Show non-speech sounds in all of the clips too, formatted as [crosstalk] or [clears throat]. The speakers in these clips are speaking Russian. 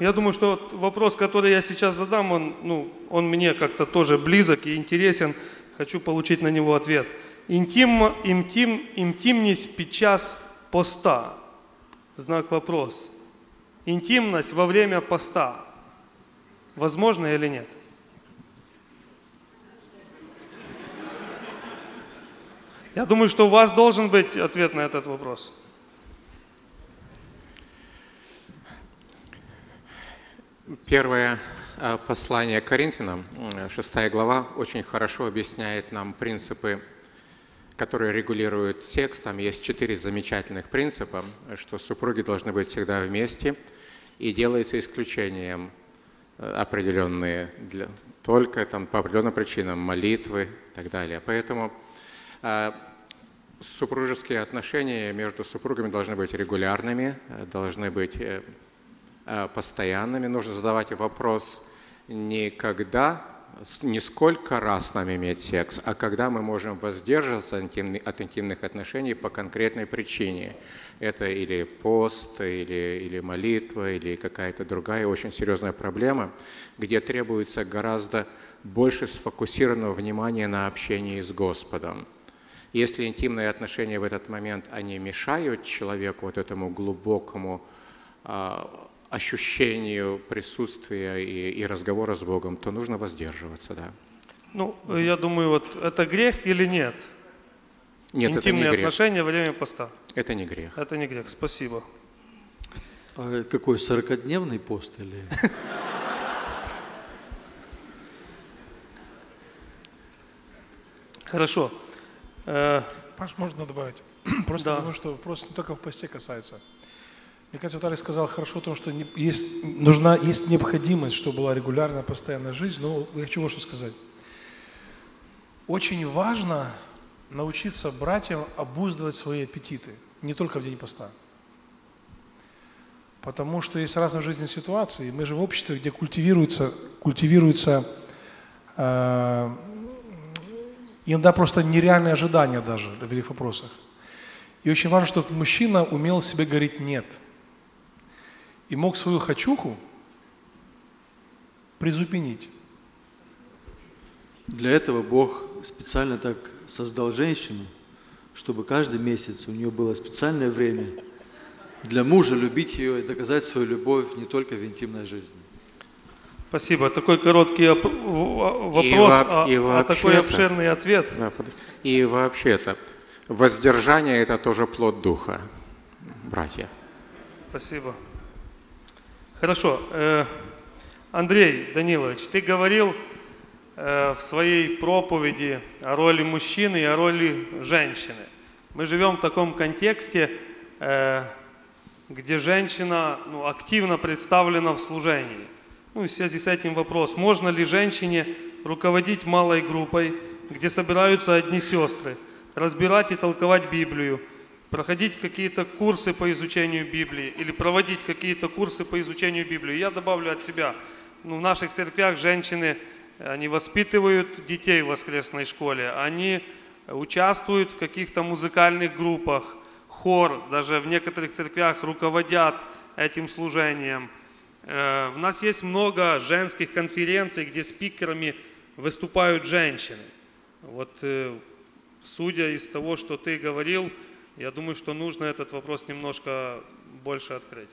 Я думаю, что вот вопрос, который я сейчас задам, он, ну, он мне как-то тоже близок и интересен. Хочу получить на него ответ. Интим, интим, интимність під час поста. Знак вопрос. Интимность во время поста. Возможно или нет? Я думаю, что у вас должен быть ответ на этот вопрос. Первое э, послание Коринфянам, 6 глава, очень хорошо объясняет нам принципы, которые регулируют секс. Там есть четыре замечательных принципа, что супруги должны быть всегда вместе, и делается исключением э, определенные, для, только там, по определенным причинам, молитвы и так далее. Поэтому э, супружеские отношения между супругами должны быть регулярными, должны быть Э, постоянными. Нужно задавать вопрос не когда, не сколько раз с нами иметь секс, а когда мы можем воздерживаться от интимных отношений по конкретной причине. Это или пост, или, или молитва, или какая-то другая очень серьезная проблема, где требуется гораздо больше сфокусированного внимания на общении с Господом. Если интимные отношения в этот момент, они мешают человеку вот этому глубокому а, ощущению присутствия и, и разговора с Богом, то нужно воздерживаться, да. Ну, я думаю, вот это грех или нет? Нет, Интимные это не грех. отношения во время поста. Это не грех. Это не грех, спасибо. А какой, 40-дневный пост или? Хорошо. Э, Паш, можно добавить? [clears throat] Просто Да. думаю, что вопрос не только в посте касается. Мне кажется, Виталий сказал хорошо о том, что есть, нужна, есть необходимость, чтобы была регулярная, постоянная жизнь. Но я хочу вот что сказать. Очень важно научиться братьям обуздывать свои аппетиты, не только в день поста. Потому что есть разные жизненные ситуации. Мы же в обществе, где культивируется, культивируется э, иногда просто нереальные ожидания даже в этих вопросах. И очень важно, чтобы мужчина умел себе говорить «нет». И мог свою хочуху призупинить. Для этого Бог специально так создал женщину, чтобы каждый месяц у нее было специальное время для мужа любить ее и доказать свою любовь не только в интимной жизни. Спасибо. Такой короткий вопрос, И во- а, и а такой вообще-то- обширный ответ. И вообще-то, воздержание – это тоже плод Духа, братья. Спасибо. Хорошо. Э, Андрей Данилович, ты говорил э, в своей проповеди о роли мужчины и о роли женщины. Мы живем в таком контексте, э, где женщина ну, активно представлена в служении. Ну, в связи с этим вопрос, можно ли женщине руководить малой группой, где собираются одни сестры, разбирать и толковать Библию, проходить какие-то курсы по изучению Библии или проводить какие-то курсы по изучению Библии. Я добавлю от себя, ну, в наших церквях женщины, они воспитывают детей в воскресной школе, они участвуют в каких-то музыкальных группах, хор, даже в некоторых церквях руководят этим служением. Э, У нас есть много женских конференций, где спикерами выступают женщины. Вот э, судя из того, что ты говорил, я думаю, что нужно этот вопрос немножко больше открыть.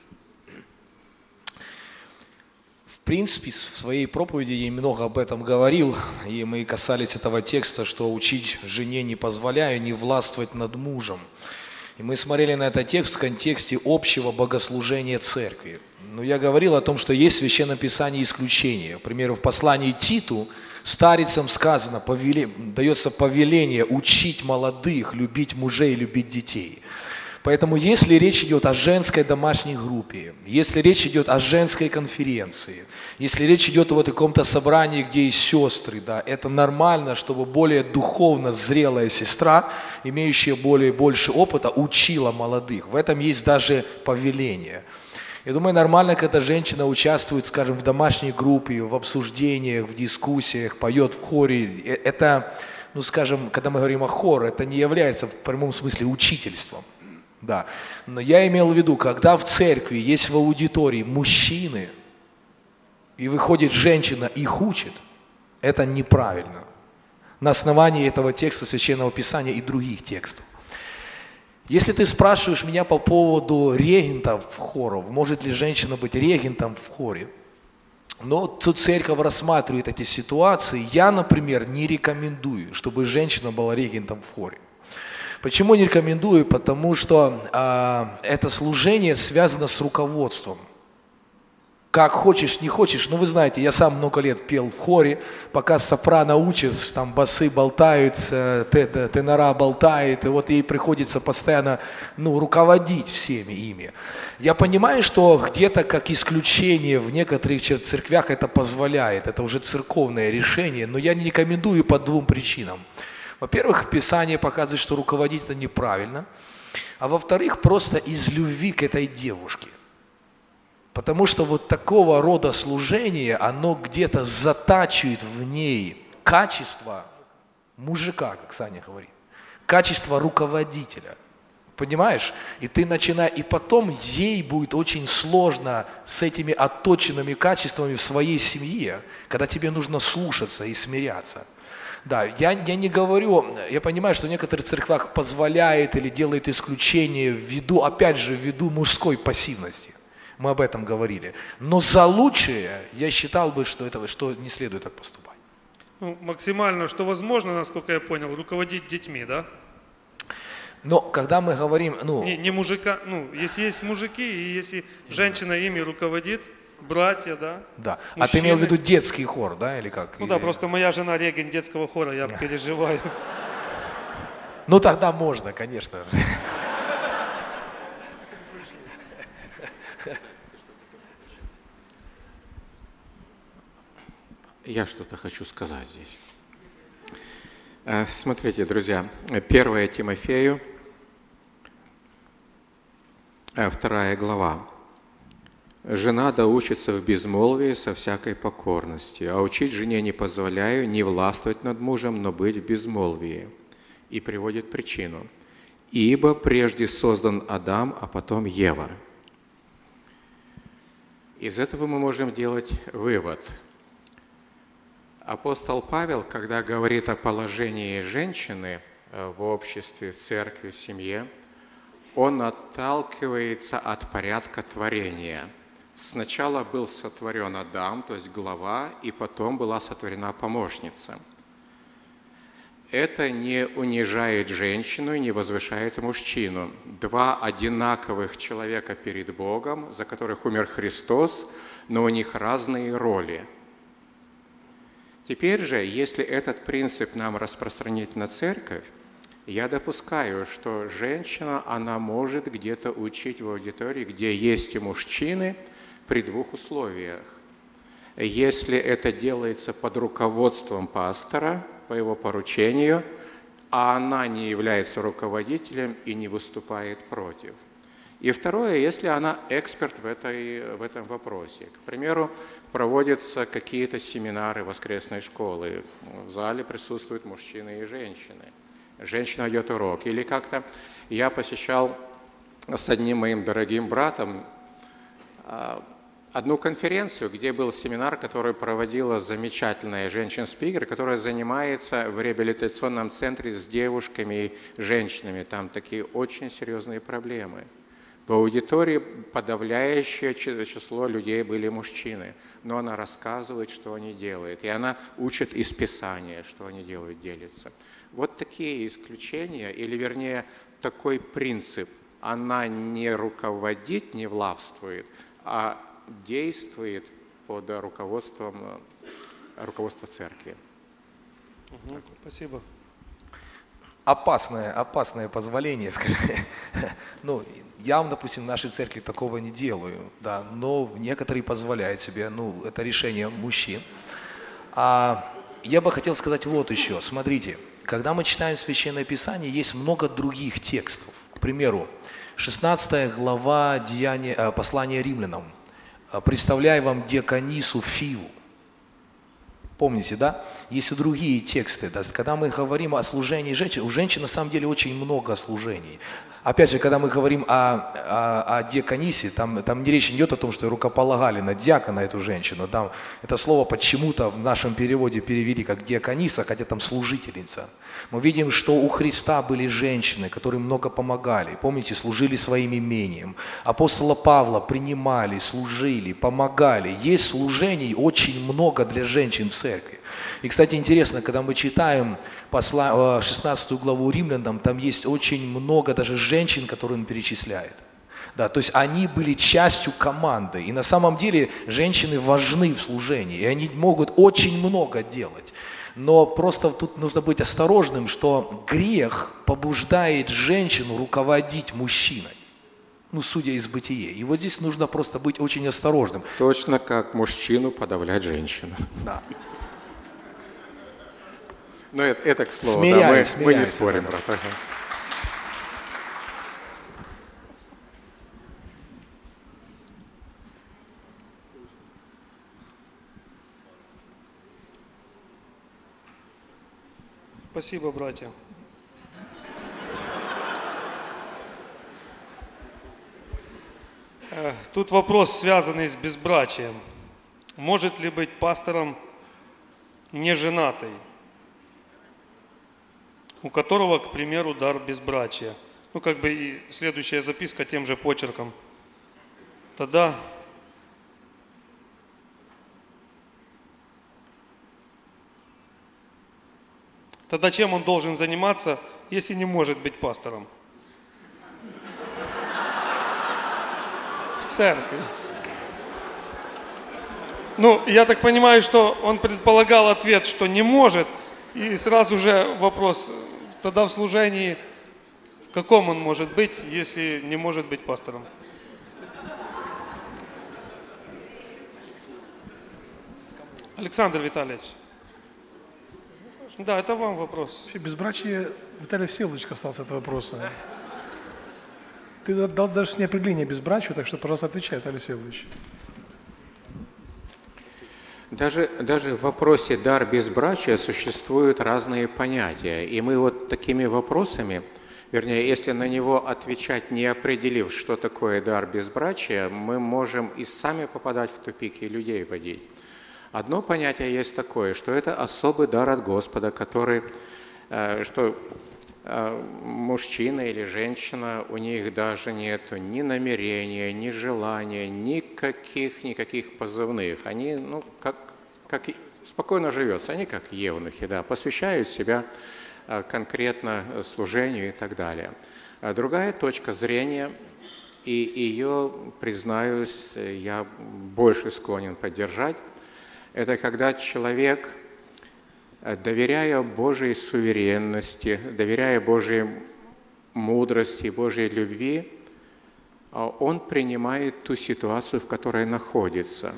В принципе, в своей проповеди я много об этом говорил, и мы касались этого текста, что учить жене не позволяю, не властвовать над мужем. И мы смотрели на этот текст в контексте общего богослужения церкви. Но я говорил о том, что есть в Священном Писании исключения. К примеру, в послании Титу старицам сказано, повеле- дается повеление учить молодых, любить мужей, любить детей. Поэтому если речь идет о женской домашней группе, если речь идет о женской конференции, если речь идет о каком-то собрании, где есть сестры, да, это нормально, чтобы более духовно зрелая сестра, имеющая более больше опыта, учила молодых. В этом есть даже повеление. Я думаю, нормально, когда женщина участвует, скажем, в домашней группе, в обсуждениях, в дискуссиях, поет в хоре. Э, Это, ну, скажем, когда мы говорим о хоре, это не является в прямом смысле учительством. Да. Но я имел в виду, когда в церкви есть в аудитории мужчины, и выходит женщина их учит, это неправильно. На основании этого текста Священного Писания и других текстов. Если ты спрашиваешь меня по поводу регентов в хоров, может ли женщина быть регентом в хоре, но тут церковь рассматривает эти ситуации. Я, например, не рекомендую, чтобы женщина была регентом в хоре. Почему не рекомендую? Потому что а, это служение связано с руководством как хочешь, не хочешь. Ну, вы знаете, я сам много лет пел в хоре, пока сопрано учишь, там басы болтаются, тенора болтает, и вот ей приходится постоянно, ну, руководить всеми ими. Я понимаю, что где-то как исключение в некоторых церквях это позволяет, это уже церковное решение, но я не рекомендую по двум причинам. Во-первых, Писание показывает, что руководить это неправильно, а во-вторых, просто из любви к этой девушке. Потому что вот такого рода служение, оно где-то затачивает в ней качество мужика, как Саня говорит, качество руководителя. Понимаешь? И ты начинаешь, и потом ей будет очень сложно с этими отточенными качествами в своей семье, когда тебе нужно слушаться и смиряться. Да, я, я не говорю, я понимаю, что в некоторых церквях позволяет или делает исключение ввиду, опять же, ввиду мужской пассивности мы об этом говорили. Но за лучшее я считал бы, что, это, что не следует так поступать. Ну, максимально, что возможно, насколько я понял, руководить детьми, да? Но когда мы говорим, ну... Не, не мужика, ну, если есть мужики, и если женщина ими руководит, братья, да? Да. Мужчины. А ты имел в виду детский хор, да, или как? Ну или... да, просто моя жена регент детского хора, я [laughs] переживаю. Ну тогда можно, конечно же. Я что-то хочу сказать здесь. Э, смотрите, друзья, 1 Тимофею, э, вторая глава. «Жена да учится в безмолвии со всякой покорности, а учить жене не позволяю не властвовать над мужем, но быть в безмолвии». И приводит причину. «Ибо прежде создан Адам, а потом Ева». Из этого мы можем делать вывод – Апостол Павел, когда говорит о положении женщины э, в обществе, в церкви, в семье, он отталкивается от порядка творения. Сначала был сотворен Адам, то есть глава, и потом была сотворена помощница. Это не унижает женщину и не возвышает мужчину. Два одинаковых человека перед Богом, за которых умер Христос, но у них разные роли – Теперь же, если этот принцип нам распространить на церковь, я допускаю, что женщина, она может где-то учить в аудитории, где есть и мужчины, при двух условиях. Если это делается под руководством пастора, по его поручению, а она не является руководителем и не выступает против. И второе, если она эксперт в, этой, в этом вопросе. К примеру, проводятся какие-то семинары воскресной школы. В зале присутствуют мужчины и женщины. Женщина идет урок. Или как-то я посещал с одним моим дорогим братом а, одну конференцию, где был семинар, который проводила замечательная женщина-спикер, которая занимается в реабилитационном центре с девушками и женщинами. Там такие очень серьезные проблемы – в аудитории подавляющее число людей были мужчины, но она рассказывает, что они делают, и она учит из Писания, что они делают, делится. Вот такие исключения, или вернее такой принцип, она не руководит, не властвует, а действует под руководством руководства церкви. Угу, спасибо. Опасное, опасное позволение, скажем. [laughs] ну, я, допустим, в нашей церкви такого не делаю, да, но некоторые позволяют себе, ну, это решение мужчин. А я бы хотел сказать вот еще, смотрите, когда мы читаем Священное Писание, есть много других текстов. К примеру, 16 глава э, послания римлянам. «Представляю вам диаконису Фиву». Помните, да? Есть и другие тексты. Да? Когда мы говорим о служении женщин, у женщин на самом деле очень много служений. Опять же, когда мы говорим о, о, о диаконисе, там, там не речь идет о том, что рукополагали на диакона эту женщину. Там, это слово почему-то в нашем переводе перевели как диакониса, хотя там служительница. Мы видим, что у Христа были женщины, которые много помогали. Помните, служили своим имением. Апостола Павла принимали, служили, помогали. Есть служений очень много для женщин в церкви. И, кстати, интересно, когда мы читаем 16 э, главу Римлянам, там есть очень много даже женщин, которые он перечисляет. Да, то есть они были частью команды. И на самом деле женщины важны в служении, и они могут очень много делать. Но просто тут нужно быть осторожным, что грех побуждает женщину руководить мужчиной. Ну, судя из бытия. И вот здесь нужно просто быть очень осторожным. Точно как мужчину подавлять женщину. Да. Но это, это к слову, смиряй, да, мы, мы не спорим, брат. Ага. Спасибо, братья. Э, тут вопрос, связанный с безбрачием. Может ли быть пастором неженатый? У которого, к примеру, дар безбрачия. Ну, как бы и следующая записка тем же почерком. Тогда Тогда чем он должен заниматься, если не может быть пастором? В церкви. Ну, я так понимаю, что он предполагал ответ, что не может, и сразу же вопрос, тогда в служении, в каком он может быть, если не может быть пастором? Александр Витальевич. Да, это вам вопрос. Вообще, безбрачие, Виталий Всеволодович касался этого вопроса. Ты дал даже не определение безбрачию, так что, пожалуйста, отвечай, Виталий Всеволодович. Даже, даже в вопросе дар безбрачия существуют разные понятия. И мы вот такими вопросами, вернее, если на него отвечать, не определив, что такое дар безбрачия, мы можем и сами попадать в тупик, и людей водить. Одно понятие есть такое, что это особый дар от Господа, который, э, что э, мужчина или женщина, у них даже нет ни намерения, ни желания, никаких, никаких позывных. Они, ну, как, как спокойно живется, они как евнухи, да, посвящают себя э, конкретно служению и так далее. А другая точка зрения, и ее, признаюсь, я больше склонен поддержать, это когда человек – доверяя Божьей суверенности, доверяя Божьей мудрости, Божьей любви, он принимает ту ситуацию, в которой находится.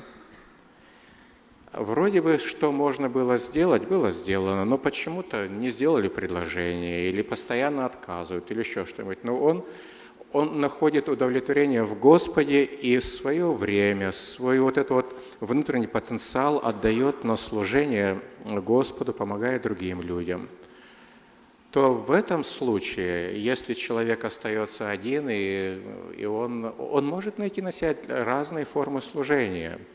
Вроде бы, что можно было сделать, было сделано, но почему-то не сделали предложение, или постоянно отказывают, или еще что-нибудь. Но он он находит удовлетворение в Господе и свое время, свой вот этот вот внутренний потенциал отдает на служение Господу, помогая другим людям, то в этом случае, если человек остается один, и, и он, он может найти на себя разные формы служения –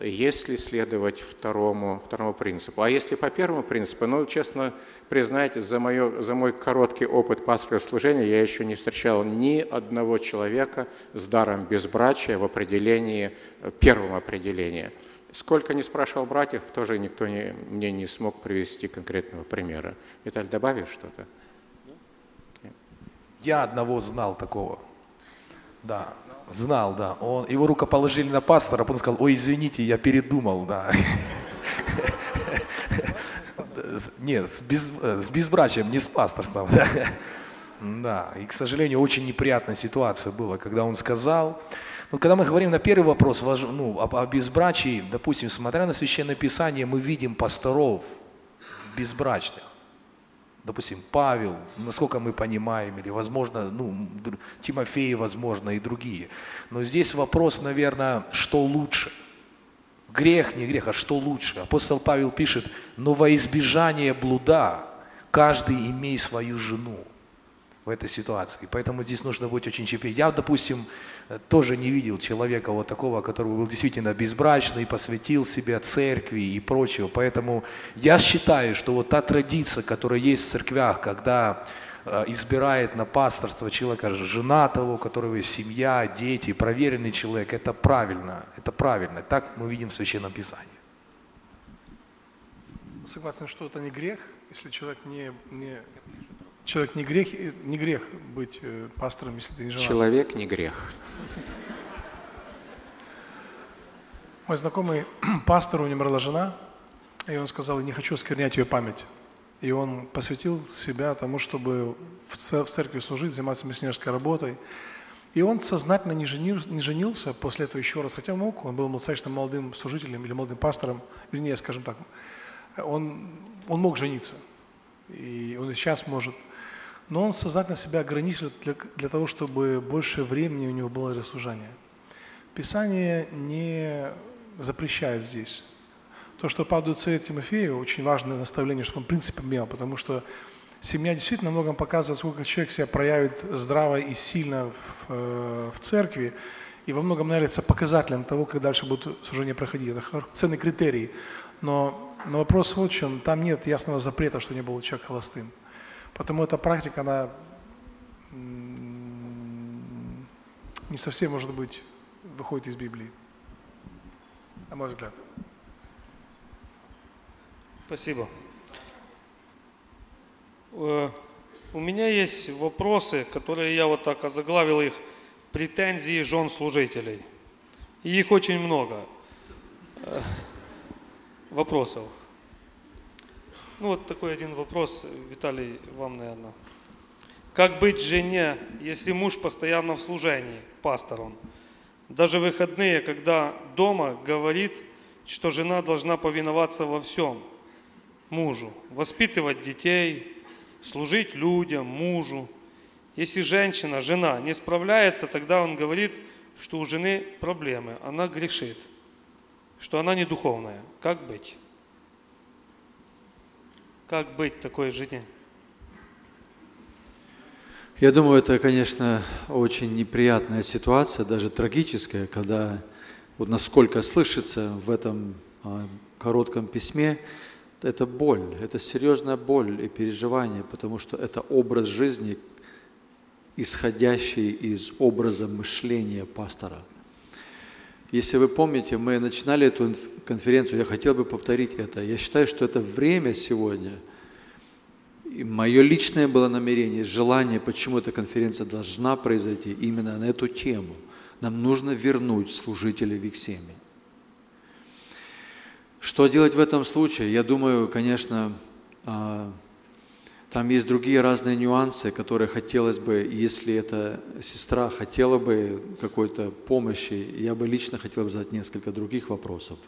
если следовать второму, второму принципу. А если по первому принципу, ну, честно признайте, за, мое, за мой короткий опыт пасторского служения я еще не встречал ни одного человека с даром безбрачия в определении, первом определении. Сколько не спрашивал братьев, тоже никто не, мне не смог привести конкретного примера. Виталий, добавишь что-то? Я одного знал такого. Да, Знал, да. Он, его рукоположили на пастора, потом сказал, ой, извините, я передумал, да. [laughs] Нет, с, без, с безбрачием, не с пасторством. [laughs] Да, и, к сожалению, очень неприятная ситуация была, когда он сказал, ну, когда мы говорим на первый вопрос ну, о, о безбрачии, допустим, смотря на Священное Писание, мы видим пасторов безбрачных допустим, Павел, насколько мы понимаем, или, возможно, ну, Тимофей, возможно, и другие. Но здесь вопрос, наверное, что лучше? Грех, не грех, а что лучше? Апостол Павел пишет, но во избежание блуда каждый имей свою жену в этой ситуации. Поэтому здесь нужно быть очень чепей. Я, допустим, тоже не видел человека вот такого, который был действительно безбрачный, посвятил себя церкви и прочего. Поэтому я считаю, что вот та традиция, которая есть в церквях, когда э, избирает на пасторство человека женатого, у которого есть семья, дети, проверенный человек, это правильно, это правильно. Так мы видим в Священном Писании. Согласен, что это не грех, если человек не, не человек не грех, не грех быть э, пастором, если ты не женат. Человек не грех. Мой знакомый [clears throat] пастор, у него умерла жена, и он сказал, не хочу осквернять ее память. И он посвятил себя тому, чтобы в церкви служить, заниматься миссионерской работой. И он сознательно не, женил, не женился после этого еще раз, хотя мог, он был достаточно молодым служителем или молодым пастором, вернее, скажем так, он, он мог жениться, и он и сейчас может. Но он сознательно себя ограничил для, для того, чтобы больше времени у него было для служения. Писание не запрещает здесь. То, что падает Совет Тимофею, очень важное наставление, чтобы он в принципе имел, потому что семья действительно многом показывает, сколько человек себя проявит здраво и сильно в, э, в церкви, и во многом является показателем того, как дальше будет служение проходить. Это ценный критерий. Но, но вопрос вот в чем, там нет ясного запрета, что не был человек холостым. Потому эта практика, она не совсем, может быть, выходит из Библии на мой взгляд. Спасибо. Э, у меня есть вопросы, которые я вот так озаглавил их претензии жен служителей. И их очень много. Э, вопросов. Ну вот такой один вопрос, Виталий, вам, наверное. Как быть жене, если муж постоянно в служении, пастор он? даже выходные, когда дома говорит, что жена должна повиноваться во всем мужу, воспитывать детей, служить людям, мужу. Если женщина, жена не справляется, тогда он говорит, что у жены проблемы, она грешит, что она не духовная. Как быть? Как быть такой жене? Я думаю, это, конечно, очень неприятная ситуация, даже трагическая, когда вот насколько слышится в этом а, коротком письме, это боль, это серьезная боль и переживание, потому что это образ жизни, исходящий из образа мышления пастора. Если вы помните, мы начинали эту конференцию, я хотел бы повторить это. Я считаю, что это время сегодня – и мое личное было намерение, желание, почему эта конференция должна произойти именно на эту тему. Нам нужно вернуть служителей в их семьи. Что делать в этом случае? Я думаю, конечно, а, там есть другие разные нюансы, которые хотелось бы, если эта сестра хотела бы какой-то помощи, я бы лично хотел бы задать несколько других вопросов.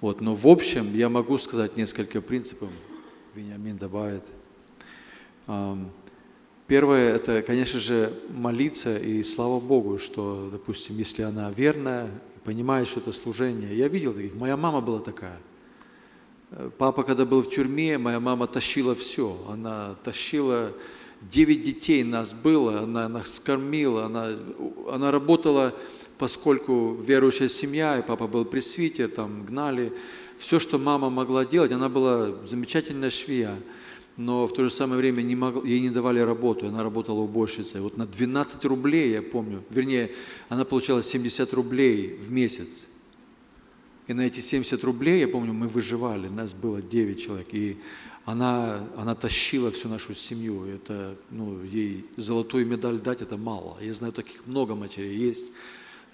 Вот, но в общем я могу сказать несколько принципов. Вениамин добавит. Первое – это, конечно же, молиться и слава Богу, что, допустим, если она верная, понимает, что это служение. Я видел таких, моя мама была такая. Э, папа, когда был в тюрьме, моя мама тащила все. Она тащила, девять детей нас было, она нас кормила, она, она работала, поскольку верующая семья, и папа был пресвитер, там гнали. Все, что мама могла делать, она была замечательная швея но в то же самое время не мог, ей не давали работу, она работала уборщицей. Вот на 12 рублей, я помню, вернее, она получала 70 рублей в месяц. И на эти 70 рублей, я помню, мы выживали, нас было 9 человек, и она, она тащила всю нашу семью. Это, ну, ей золотую медаль дать, это мало. Я знаю, таких много матерей есть,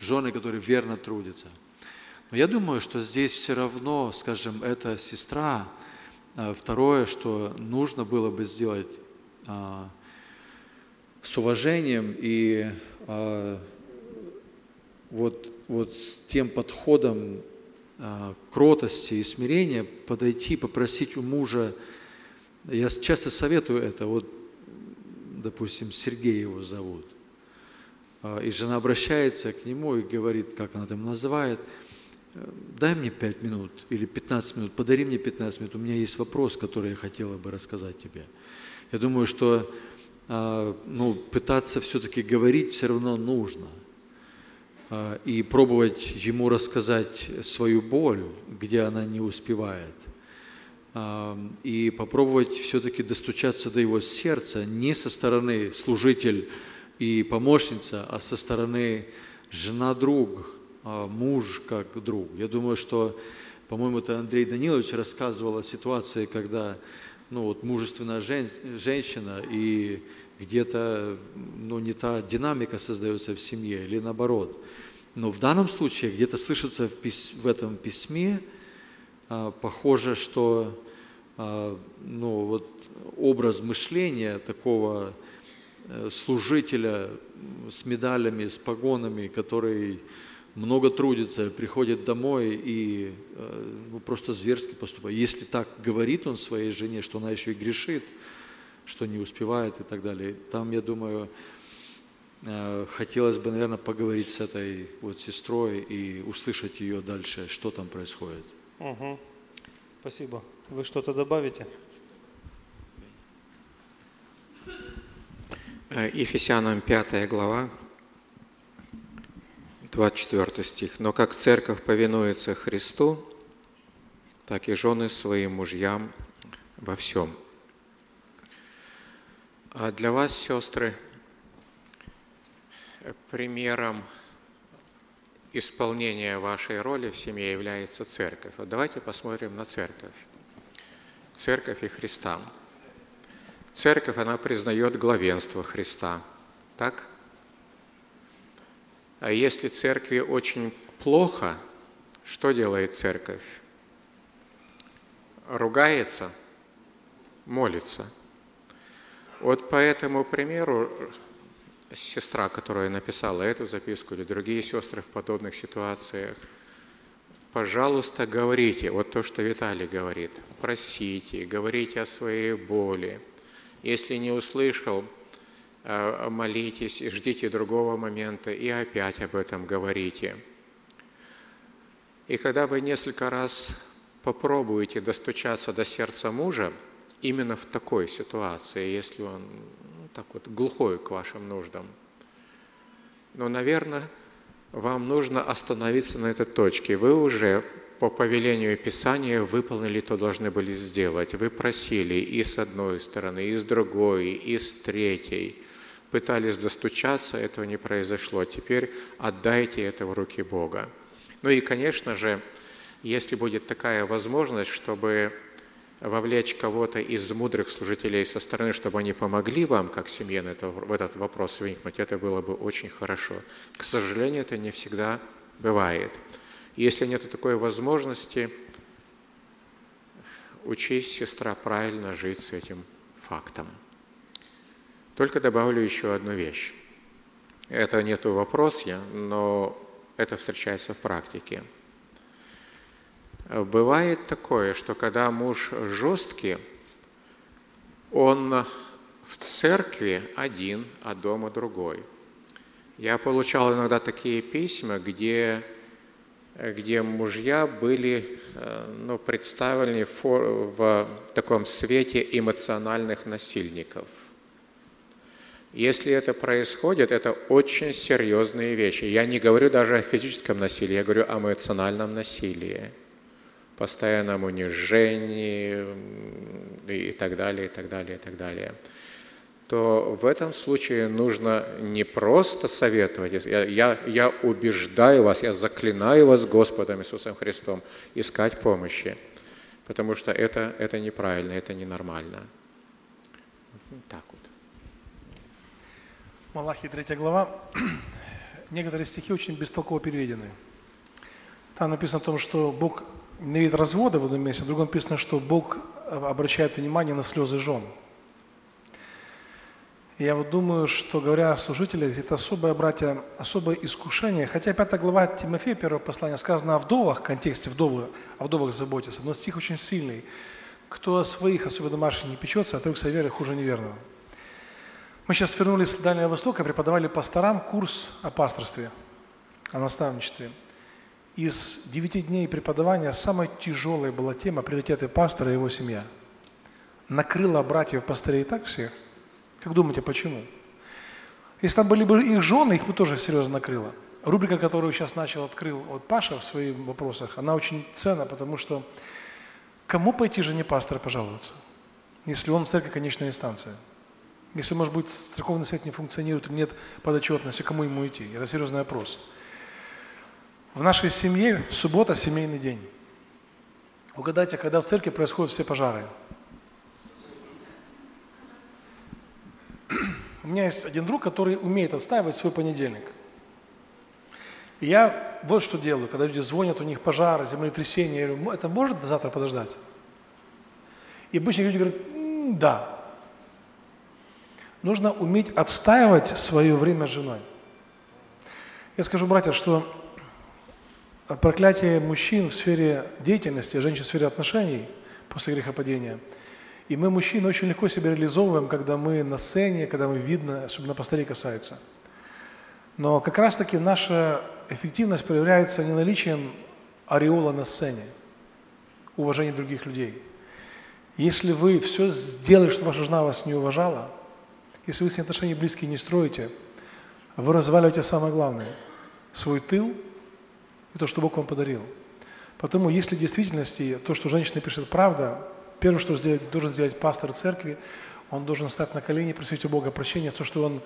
жены, которые верно трудятся. Но я думаю, что здесь все равно, скажем, эта сестра, а второе, что нужно было бы сделать а, с уважением и а, вот, вот с тем подходом кротости и смирения подойти, попросить у мужа, я часто советую это, вот, допустим, Сергей его зовут, и жена обращается к нему и говорит, как она там называет, дай мне 5 минут или 15 минут, подари мне 15 минут, у меня есть вопрос, который я хотела бы рассказать тебе. Я думаю, что ну, пытаться все-таки говорить все равно нужно. А, и пробовать ему рассказать свою боль, где она не успевает. А, и попробовать все-таки достучаться до его сердца не со стороны служитель и помощница, а со стороны жена-друг, муж как друг. Я думаю, что, по-моему, это Андрей Данилович рассказывал о ситуации, когда ну, вот, мужественная жен, женщина и где-то ну, не та динамика создается в семье или наоборот. Но в данном случае где-то слышится в, пись, в этом письме, а, похоже, что а, ну, вот образ мышления такого э, служителя с медалями, с погонами, который много трудится, приходит домой и э, ну, просто зверски поступает. Если так говорит он своей жене, что она еще и грешит, что не успевает и так далее, там, я думаю, хотелось бы, наверное, поговорить с этой вот сестрой и услышать ее дальше, что там происходит. Угу. Спасибо. Вы что-то добавите? Э, Ефесянам 5 глава, 24 стих. «Но как церковь повинуется Христу, так и жены своим мужьям во всем». А для вас, сестры, примером исполнения вашей роли в семье является церковь. Вот давайте посмотрим на церковь. Церковь и Христа. Церковь, она признает главенство Христа. Так? А если церкви очень плохо, что делает церковь? Ругается, молится. Вот по этому примеру сестра, которая написала эту записку, или другие сестры в подобных ситуациях, пожалуйста, говорите, вот то, что Виталий говорит, просите, говорите о своей боли. Если не услышал, Э, молитесь, ждите другого момента и опять об этом говорите. И когда вы несколько раз попробуете достучаться до сердца мужа, именно в такой ситуации, если он так вот глухой к вашим нуждам, но, наверное, вам нужно остановиться на этой точке. Вы уже по повелению Писания выполнили, то должны были сделать. Вы просили и с одной стороны, и с другой, и с третьей – пытались достучаться, этого не произошло. Теперь отдайте это в руки Бога. Ну и, конечно же, если будет такая возможность, чтобы вовлечь кого-то из мудрых служителей со стороны, чтобы они помогли вам, как семье, это, в этот вопрос вникнуть, это было бы очень хорошо. К сожалению, это не всегда бывает. Если нет такой возможности, учись, сестра, правильно жить с этим фактом. Только добавлю еще одну вещь. Это не то вопрос я, но это встречается в практике. Бывает такое, что когда муж жесткий, он в церкви один, а дома другой. Я получал иногда такие письма, где, где мужья были э, ну, представлены в, в таком свете эмоциональных насильников – если это происходит, это очень серьезные вещи. Я не говорю даже о физическом насилии, я говорю о эмоциональном насилии, постоянном унижении и так далее, и так далее, и так далее то в этом случае нужно не просто советовать, я, я, я убеждаю вас, я заклинаю вас Господом Иисусом Христом искать помощи, потому что это, это неправильно, это ненормально. Так вот. Малахи 3 глава. [clears throat] Некоторые стихи очень бестолково переведены. Там написано о том, что Бог не видит развода в одном месте, в другом написано, что Бог обращает внимание на слезы жен. Я вот думаю, что говоря о служителях, это особое, братья, особое искушение. Хотя 5 глава Тимофея, первого послания, сказано о вдовах, в контексте вдовы, о вдовах заботиться, но стих очень сильный. Кто о своих, особенно домашних, не печется, а со верой хуже неверного. Мы сейчас вернулись с Дальнего Востока, преподавали пасторам курс о пасторстве, о наставничестве. Из девяти дней преподавания самой тяжелой была тема приоритеты пастора и его семья. Накрыла братьев пастырей так всех. Как думаете, почему? Если там были бы их жены, их бы тоже серьезно накрыло. Рубрика, которую сейчас начал, открыл вот Паша в своих вопросах, она очень ценна, потому что кому пойти жене пастора пожаловаться, если он в церкви конечная инстанция? Если, может быть, церковный совет не функционирует, нет подотчетности, кому ему идти? Это серьезный вопрос. В нашей семье суббота – семейный день. Угадайте, когда в церкви происходят все пожары? У меня есть один друг, который умеет отстаивать свой понедельник. И я вот что делаю, когда люди звонят, у них пожары, землетрясения, я говорю, это может завтра подождать? И обычно люди говорят, да. Нужно уметь отстаивать свое время с женой. Я скажу, братья, что проклятие мужчин в сфере деятельности, женщин в сфере отношений после грехопадения. И мы, мужчины, очень легко себя реализовываем, когда мы на сцене, когда мы видно, особенно постарей касается. Но как раз-таки наша эффективность проявляется не наличием ореола на сцене, уважения других людей. Если вы все сделали, чтобы ваша жена вас не уважала, если вы с ней отношения близкие не строите, вы разваливаете самое главное – свой тыл – и то, что Бог вам подарил. Потому если в действительности то, что женщина пишет, правда, первое, что сделать, должен сделать пастор церкви, он должен стать на колени просить у Бога прощения, то, что он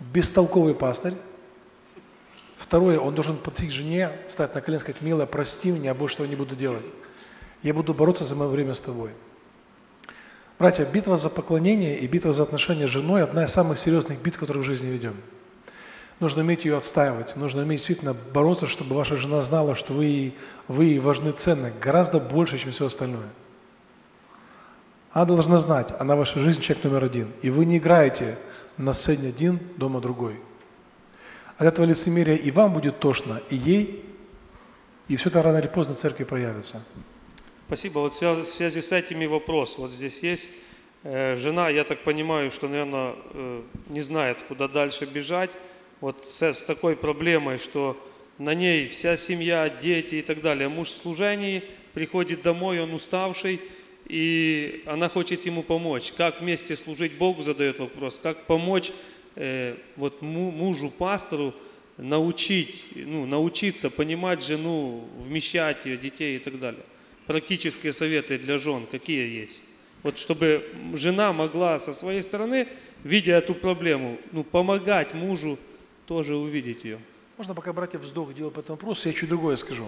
бестолковый пастырь. Второе, он должен подойти к жене, стать на колени сказать, милая, прости меня, я больше что не буду делать. Я буду бороться за мое время с тобой. Братья, битва за поклонение и битва за отношения с женой – одна из самых серьезных битв, которые в жизни ведем. Нужно уметь ее отстаивать, нужно уметь действительно бороться, чтобы ваша жена знала, что вы, вы важны ценны гораздо больше, чем все остальное. Она должна знать, она в вашей жизни человек номер один. И вы не играете на сцене один, дома другой. От этого лицемерия и вам будет тошно, и ей, и все это рано или поздно в церкви проявится. Спасибо. Вот в связи с этими вопрос. Вот здесь есть э, жена, я так понимаю, что, наверное, э, не знает, куда дальше бежать вот с, с такой проблемой, что на ней вся семья, дети и так далее. Муж в служении, приходит домой, он уставший, и она хочет ему помочь. Как вместе служить Богу, задает вопрос, как помочь э, вот мужу, пастору научить, ну, научиться понимать жену, вмещать ее, детей и так далее. Практические советы для жен какие есть? Вот чтобы жена могла со своей стороны, видя эту проблему, ну, помогать мужу тоже увидеть ее. Можно пока братья вздох делать по этому вопросу, я чуть другое скажу.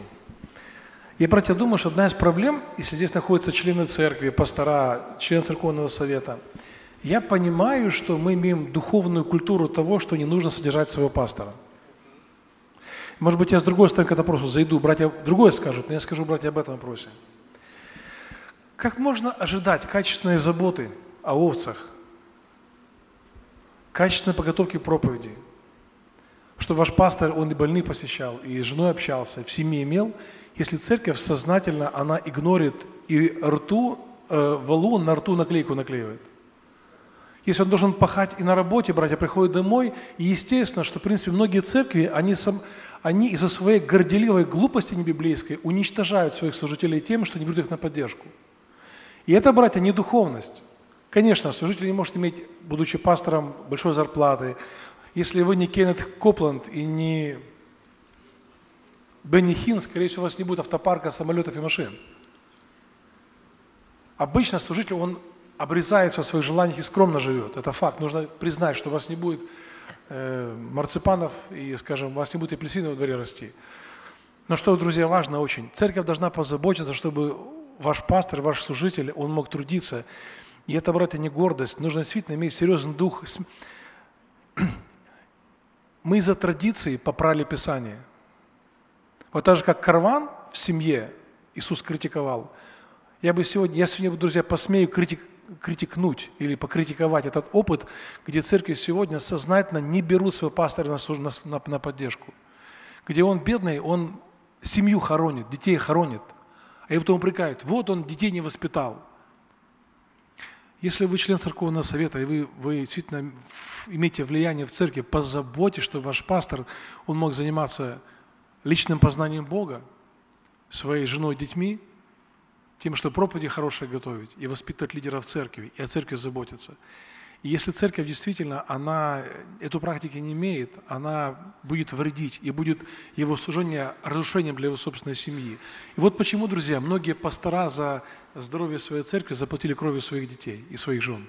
Я, братья, думаю, что одна из проблем, если здесь находятся члены церкви, пастора, член церковного совета, я понимаю, что мы имеем духовную культуру того, что не нужно содержать своего пастора. Может быть, я с другой стороны к этому вопросу зайду, братья другое скажут, но я скажу, братья, об этом вопросе. Как можно ожидать качественной заботы о овцах, качественной подготовки проповеди, что ваш пастор, он и больных посещал, и с женой общался, в семье имел, если церковь сознательно, она игнорит и рту, э, валун на рту наклейку наклеивает. Если он должен пахать и на работе, братья приходят домой, и естественно, что, в принципе, многие церкви, они, сам, они из-за своей горделивой глупости небиблейской уничтожают своих служителей тем, что не берут их на поддержку. И это, братья, не духовность. Конечно, служитель не может иметь, будучи пастором, большой зарплаты, если вы не Кеннет Копланд и не Бенни Хин, скорее всего, у вас не будет автопарка самолетов и машин. Обычно служитель, он обрезается в своих желаниях и скромно живет. Это факт. Нужно признать, что у вас не будет э, марципанов и, скажем, у вас не будет апельсинов во дворе расти. Но что, друзья, важно очень. Церковь должна позаботиться, чтобы ваш пастор, ваш служитель, он мог трудиться. И это, братья, не гордость. Нужно действительно иметь серьезный дух мы из-за традиции попрали Писание. Вот так же, как карван в семье Иисус критиковал. Я бы сегодня, я сегодня, друзья, посмею критик, критикнуть или покритиковать этот опыт, где церкви сегодня сознательно не берут своего пастора на, на, на поддержку. Где он бедный, он семью хоронит, детей хоронит. А его потом упрекают, вот он детей не воспитал. Если вы член церковного совета, и вы, вы действительно имеете влияние в церкви, позаботьтесь, что ваш пастор, он мог заниматься личным познанием Бога, своей женой, детьми, тем, что проповеди хорошие готовить и воспитывать лидеров церкви, и о церкви заботиться. И если церковь действительно, она эту практики не имеет, она будет вредить и будет его служение разрушением для его собственной семьи. И вот почему, друзья, многие пастора за здоровье своей церкви заплатили кровью своих детей и своих жен.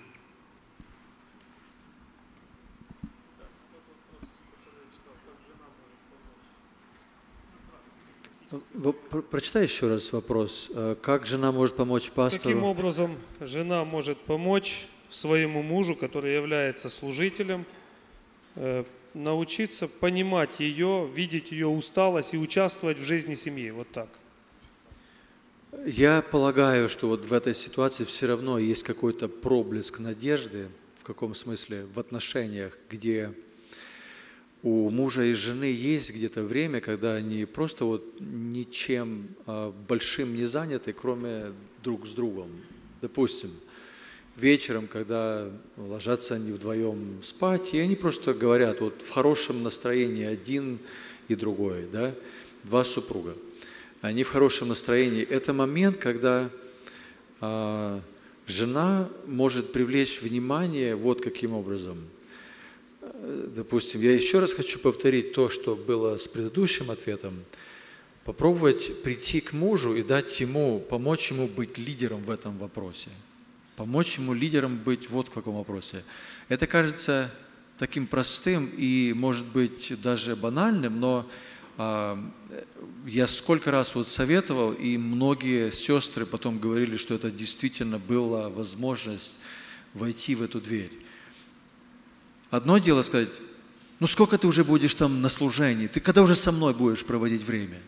Прочитай еще раз вопрос. Э, как жена может помочь пастору? Каким образом жена может помочь своему мужу, который является служителем, э, научиться понимать ее, видеть ее усталость и участвовать в жизни семьи. Вот так. Я полагаю, что вот в этой ситуации все равно есть какой-то проблеск надежды, в каком смысле, в отношениях, где у мужа и жены есть где-то время, когда они просто вот ничем а, большим не заняты, кроме друг с другом. Допустим, вечером, когда ложатся они вдвоем спать, и они просто говорят, вот в хорошем настроении один и другой, да, два супруга. Они в хорошем настроении. Это момент, когда а, жена может привлечь внимание вот каким образом. Допустим, я еще раз хочу повторить то, что было с предыдущим ответом. Попробовать прийти к мужу и дать ему, помочь ему быть лидером в этом вопросе – помочь ему лидером быть вот в каком вопросе. Это кажется таким простым и, может быть, даже банальным, но я сколько раз вот советовал, и многие сестры потом говорили, что это действительно была возможность войти в эту дверь. Одно дело сказать, ну сколько ты уже будешь там на служении, ты когда уже со мной будешь проводить время?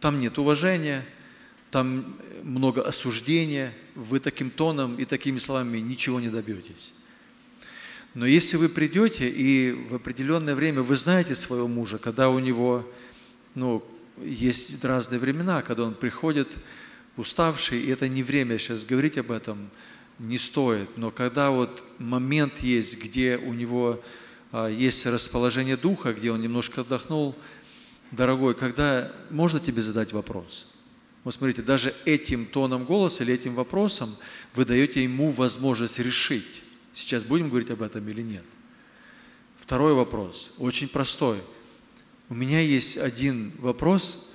Там нет уважения, там много осуждения, вы таким тоном и такими словами ничего не добьетесь. Но если вы придете и в определенное время вы знаете своего мужа, когда у него ну, есть разные времена, когда он приходит уставший, и это не время сейчас говорить об этом, не стоит. Но когда вот момент есть, где у него а, есть расположение духа, где он немножко отдохнул, дорогой, когда можно тебе задать вопрос – вот смотрите, даже этим тоном голоса или этим вопросом вы даете ему возможность решить, сейчас будем говорить об этом или нет. Второй вопрос, очень простой. У меня есть один вопрос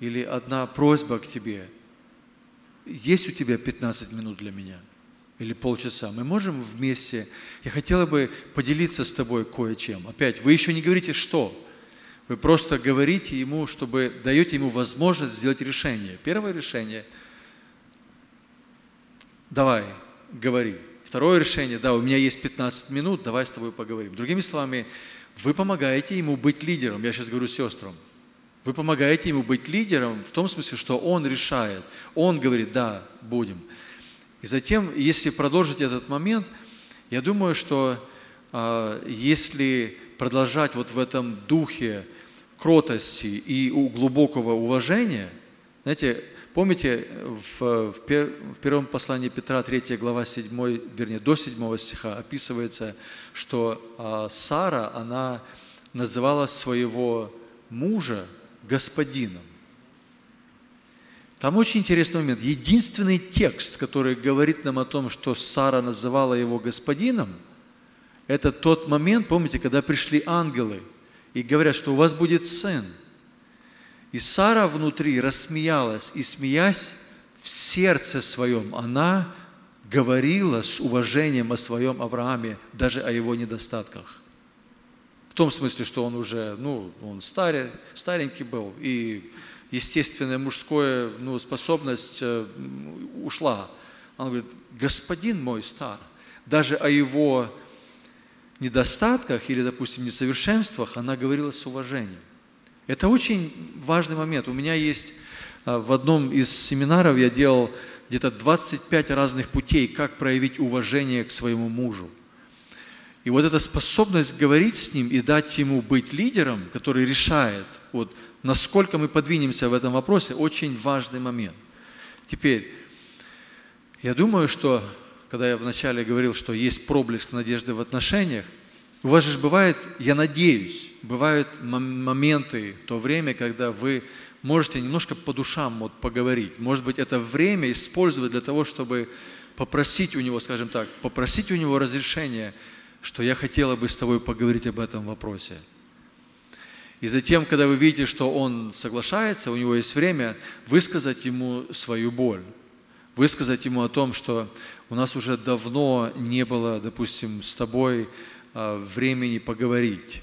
или одна просьба к тебе. Есть у тебя 15 минут для меня? Или полчаса? Мы можем вместе? Я хотела бы поделиться с тобой кое-чем. Опять, вы еще не говорите, что? Вы просто говорите ему, чтобы даете ему возможность сделать решение. Первое решение – давай, говори. Второе решение – да, у меня есть 15 минут, давай с тобой поговорим. Другими словами, вы помогаете ему быть лидером. Я сейчас говорю сестрам. Вы помогаете ему быть лидером в том смысле, что он решает. Он говорит, да, будем. И затем, если продолжить этот момент, я думаю, что э, если продолжать вот в этом духе кротости и глубокого уважения, знаете, помните, в, в, пер, в первом послании Петра, 3 глава 7, вернее, до 7 стиха описывается, что а, Сара, она называла своего мужа господином. Там очень интересный момент. Единственный текст, который говорит нам о том, что Сара называла его господином, это тот момент, помните, когда пришли ангелы – и говорят, что у вас будет сын. И Сара внутри рассмеялась, и смеясь в сердце своем, она говорила с уважением о своем Аврааме, даже о его недостатках. В том смысле, что он уже, ну, он старе, старенький был, и естественная мужская ну, способность э, ушла. Она говорит, господин мой стар, даже о его недостатках или, допустим, несовершенствах она говорила с уважением. Это очень важный момент. У меня есть а, в одном из семинаров я делал где-то 25 разных путей, как проявить уважение к своему мужу. И вот эта способность говорить с ним и дать ему быть лидером, который решает, вот, насколько мы подвинемся в этом вопросе, очень важный момент. Теперь, я думаю, что когда я вначале говорил, что есть проблеск надежды в отношениях, у вас же бывает, я надеюсь, бывают моменты то время, когда вы можете немножко по душам вот поговорить. Может быть, это время использовать для того, чтобы попросить у него, скажем так, попросить у него разрешения, что я хотела бы с тобой поговорить об этом вопросе. И затем, когда вы видите, что он соглашается, у него есть время, высказать ему свою боль, высказать ему о том, что у нас уже давно не было, допустим, с тобой а, времени поговорить.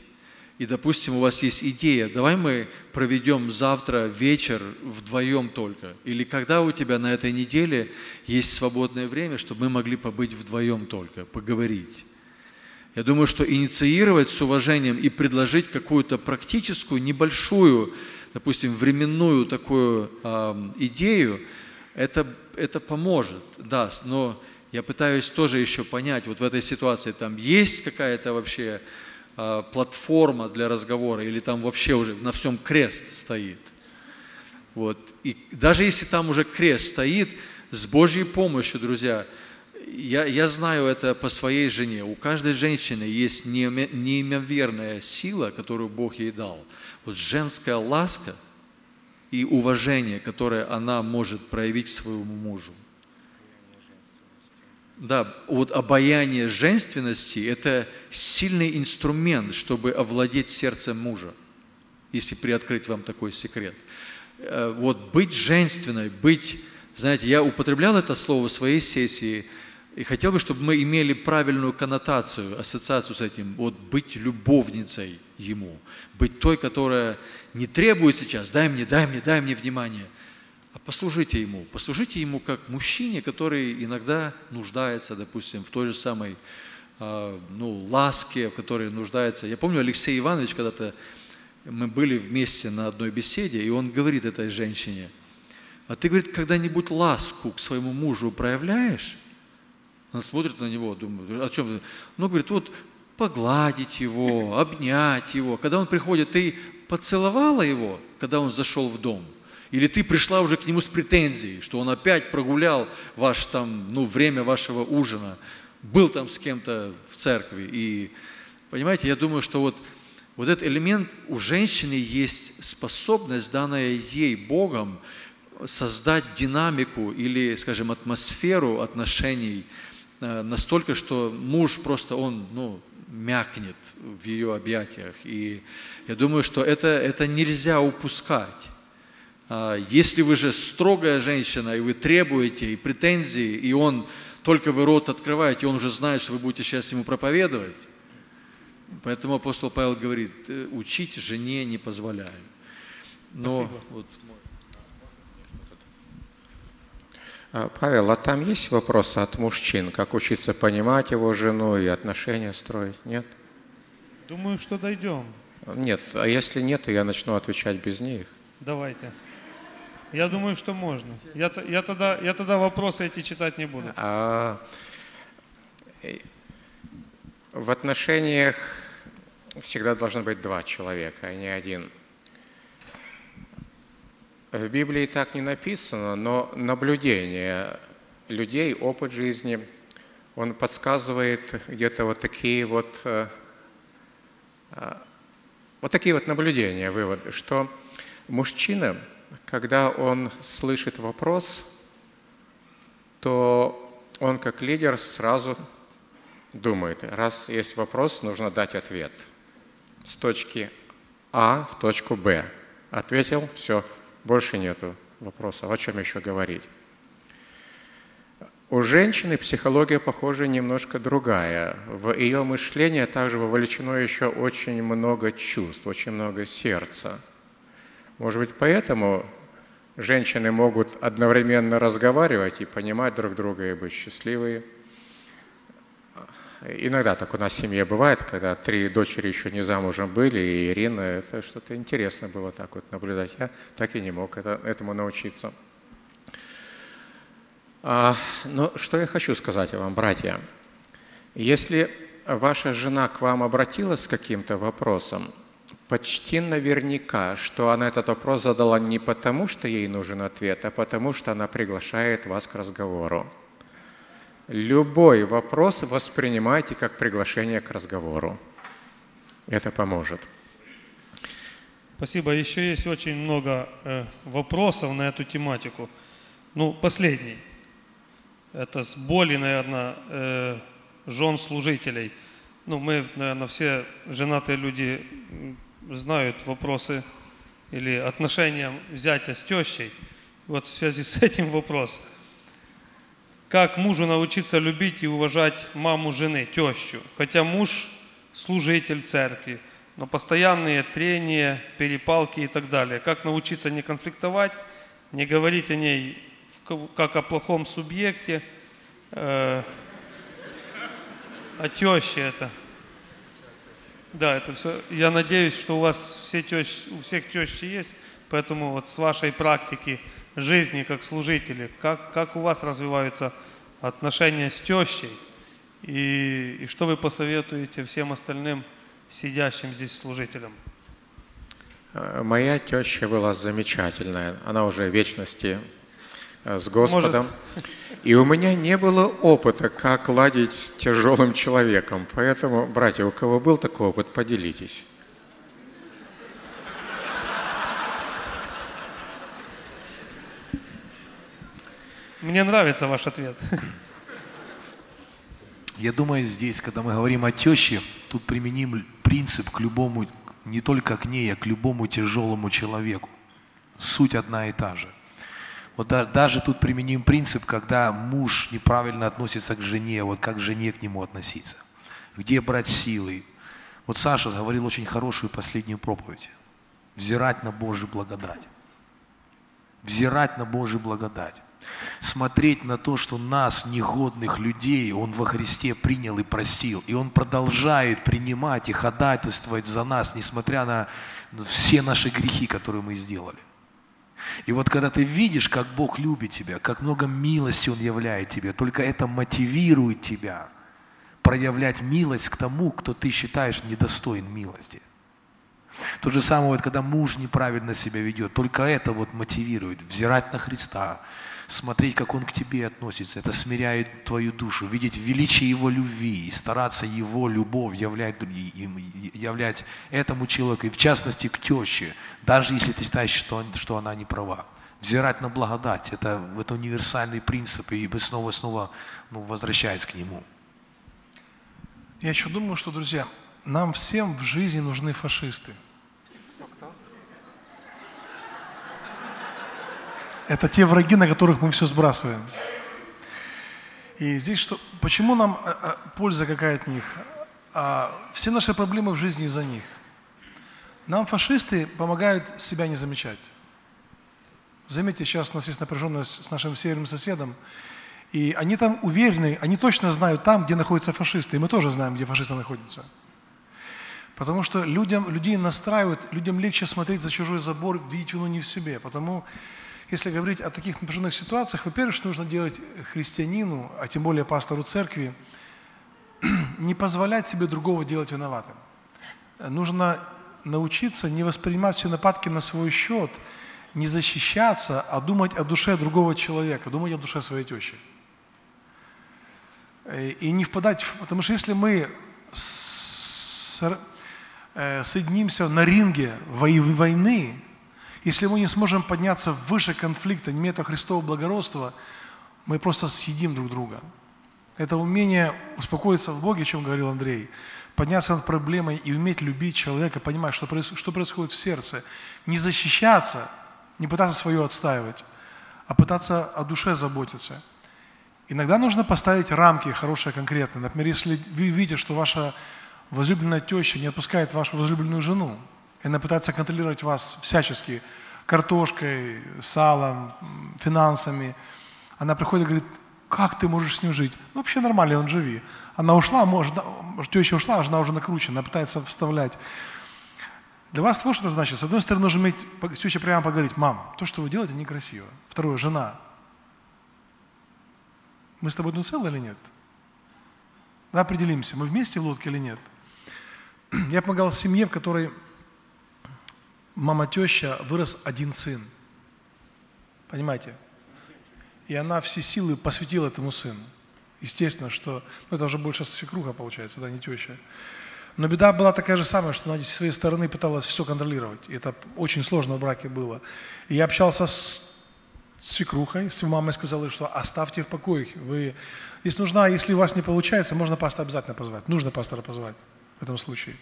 И, допустим, у вас есть идея, давай мы проведем завтра вечер вдвоем только. Или когда у тебя на этой неделе есть свободное время, чтобы мы могли побыть вдвоем только, поговорить. Я думаю, что инициировать с уважением и предложить какую-то практическую, небольшую, допустим, временную такую э, идею, это, это поможет, даст. Но я пытаюсь тоже еще понять, вот в этой ситуации там есть какая-то вообще платформа для разговора или там вообще уже на всем крест стоит. Вот. И даже если там уже крест стоит, с Божьей помощью, друзья, я, я знаю это по своей жене. У каждой женщины есть неимоверная сила, которую Бог ей дал. Вот женская ласка и уважение, которое она может проявить своему мужу. Да, вот обаяние женственности – это сильный инструмент, чтобы овладеть сердцем мужа, если приоткрыть вам такой секрет. Э, вот быть женственной, быть, знаете, я употреблял это слово в своей сессии – и хотел бы, чтобы мы имели правильную коннотацию, ассоциацию с этим. Вот быть любовницей ему. Быть той, которая не требует сейчас, дай мне, дай мне, дай мне внимание. Послужите ему. Послужите ему как мужчине, который иногда нуждается, допустим, в той же самой а, ну, ласке, в которой нуждается. Я помню, Алексей Иванович когда-то, мы были вместе на одной беседе, и он говорит этой женщине, а ты, говорит, когда-нибудь ласку к своему мужу проявляешь? Она смотрит на него, думает, о чем? Ну, говорит, вот погладить его, обнять его. Когда он приходит, ты поцеловала его, когда он зашел в дом? Или ты пришла уже к нему с претензией, что он опять прогулял ваш там, ну, время вашего ужина, был там с кем-то в церкви. И, понимаете, я думаю, что вот, вот этот элемент у женщины есть способность, данная ей Богом, создать динамику или, скажем, атмосферу отношений – Э, настолько, что муж просто, он, ну, мякнет в ее объятиях. И я думаю, что это, это нельзя упускать. А если вы же строгая женщина, и вы требуете, и претензии, и он, только вы рот открываете, он уже знает, что вы будете сейчас ему проповедовать. Поэтому апостол Павел говорит, «Э, учить жене не позволяю. Но Спасибо. вот А, Павел, а там есть вопросы от мужчин, как учиться понимать его жену и отношения строить? Нет? Думаю, что дойдем. Нет, а если нет, то я начну отвечать без них. Давайте. Я думаю, что можно. Я, я, тогда, я тогда вопросы эти читать не буду. А, в отношениях всегда должно быть два человека, а не один. В Библии так не написано, но наблюдение людей, опыт жизни, он подсказывает где-то вот такие вот, э, э, вот такие вот наблюдения, выводы, что мужчина, когда он слышит вопрос, то он как лидер сразу думает, раз есть вопрос, нужно дать ответ. С точки А в точку Б. Ответил, все, больше нету вопросов, о чем еще говорить. У женщины психология, похоже, немножко другая. В ее мышление также вовлечено еще очень много чувств, очень много сердца. Может быть, поэтому женщины могут одновременно разговаривать и понимать друг друга и быть счастливые – Иногда так у нас в семье бывает, когда три дочери еще не замужем были, и Ирина, это что-то интересно было так вот наблюдать. Я так и не мог это, этому научиться. А, но что я хочу сказать вам, братья. Если ваша жена к вам обратилась с каким-то вопросом, почти наверняка, что она этот вопрос задала не потому, что ей нужен ответ, а потому, что она приглашает вас к разговору. Любой вопрос воспринимайте как приглашение к разговору. Это поможет. Спасибо. Еще есть очень много э, вопросов на эту тематику. Ну, последний. Это с боли, наверное, э, жен служителей. Ну, мы, наверное, все женатые люди знают вопросы или отношения зятя с тещей. Вот в связи с этим вопрос. Как мужу научиться любить и уважать маму жены, тещу? Хотя муж служитель церкви, но постоянные трения, перепалки и так далее. Как научиться не конфликтовать, не говорить о ней как о плохом субъекте, э, о теще это. Да, это все. Я надеюсь, что у вас все тещи, у всех тещи есть, поэтому вот с вашей практики жизни как служители, как, как у вас развиваются отношения с тещей, и, и что вы посоветуете всем остальным сидящим здесь служителям? Э, моя теща была замечательная. Она уже вечности с Господом. Может... И у меня не было опыта, как ладить с тяжелым человеком. Поэтому, братья, у кого был такой опыт, поделитесь. Мне нравится ваш ответ. Я думаю, здесь, когда мы говорим о теще, тут применим принцип к любому, не только к ней, а к любому тяжелому человеку. Суть одна и та же. Вот да, даже тут применим принцип, когда муж неправильно относится к жене, вот как жене к нему относиться. Где брать силы. Вот Саша говорил очень хорошую последнюю проповедь. Взирать на Божью благодать. Взирать на Божью благодать смотреть на то, что нас, негодных людей, Он во Христе принял и простил. И Он продолжает принимать и ходатайствовать за нас, несмотря на все наши грехи, которые мы сделали. И вот когда ты видишь, как Бог любит тебя, как много милости Он являет тебе, только это мотивирует тебя проявлять милость к тому, кто ты считаешь недостоин милости. То же самое, вот, когда муж неправильно себя ведет, только это вот мотивирует, взирать на Христа, смотреть, как Он к тебе относится. Это смиряет твою душу, видеть величие Его любви, стараться Его любовь являть, являть этому человеку, и в частности к теще, даже если ты считаешь, что, что она не права. Взирать на благодать, это, это универсальный принцип, и мы снова и снова ну, возвращаясь к нему. Я еще думаю, что, друзья, нам всем в жизни нужны фашисты – Это те враги, на которых мы все сбрасываем. И здесь что, почему нам а, а, польза какая от них? А, все наши проблемы в жизни из-за них. Нам фашисты помогают себя не замечать. Заметьте, сейчас у нас есть напряженность с нашим северным соседом, и они там уверены, они точно знают там, где находятся фашисты, и мы тоже знаем, где фашисты находятся. Потому что людям, людей настраивают, людям легче смотреть за чужой забор, видеть вину не в себе. Потому если говорить о таких напряженных ситуациях, во-первых, нужно делать христианину, а тем более пастору церкви, [clears throat] не позволять себе другого делать виноватым. Нужно научиться не воспринимать все нападки на свой счет, не защищаться, а думать о душе другого человека, думать о душе своей тещи. И не впадать в... Потому что если мы с, э, соединимся на ринге войны, если мы не сможем подняться выше конфликта, не имея Христового благородства, мы просто съедим друг друга. Это умение успокоиться в Боге, о чем говорил Андрей, подняться над проблемой и уметь любить человека, понимать, что, происходит, что происходит в сердце. Не защищаться, не пытаться свое отстаивать, а пытаться о душе заботиться. Иногда нужно поставить рамки хорошие, конкретные. Например, если вы видите, что ваша возлюбленная теща не отпускает вашу возлюбленную жену, она пытается контролировать вас всячески, картошкой, салом, финансами. Она приходит и говорит, как ты можешь с ним жить? Ну, вообще нормально, он живи. Она ушла, может, теща ушла, а жена уже накручена, она пытается вставлять. Для вас вот что это значит. С одной стороны, нужно иметь, с тещей прямо поговорить, мам, то, что вы делаете, некрасиво. Второе, жена. Мы с тобой ну целы или нет? Да, определимся, мы вместе в лодке или нет. [clears throat] Я помогал семье, в которой мама теща вырос один сын. Понимаете? И она все силы посвятила этому сыну. Естественно, что... Ну, это уже больше свекруха получается, да, не теща. Но беда была такая же самая, что она с своей стороны пыталась все контролировать. И это очень сложно в браке было. И я общался с свекрухой, с мамой сказала, что оставьте в покое. Вы... Если нужна, если у вас не получается, можно пастора обязательно позвать. Нужно пастора позвать в этом случае.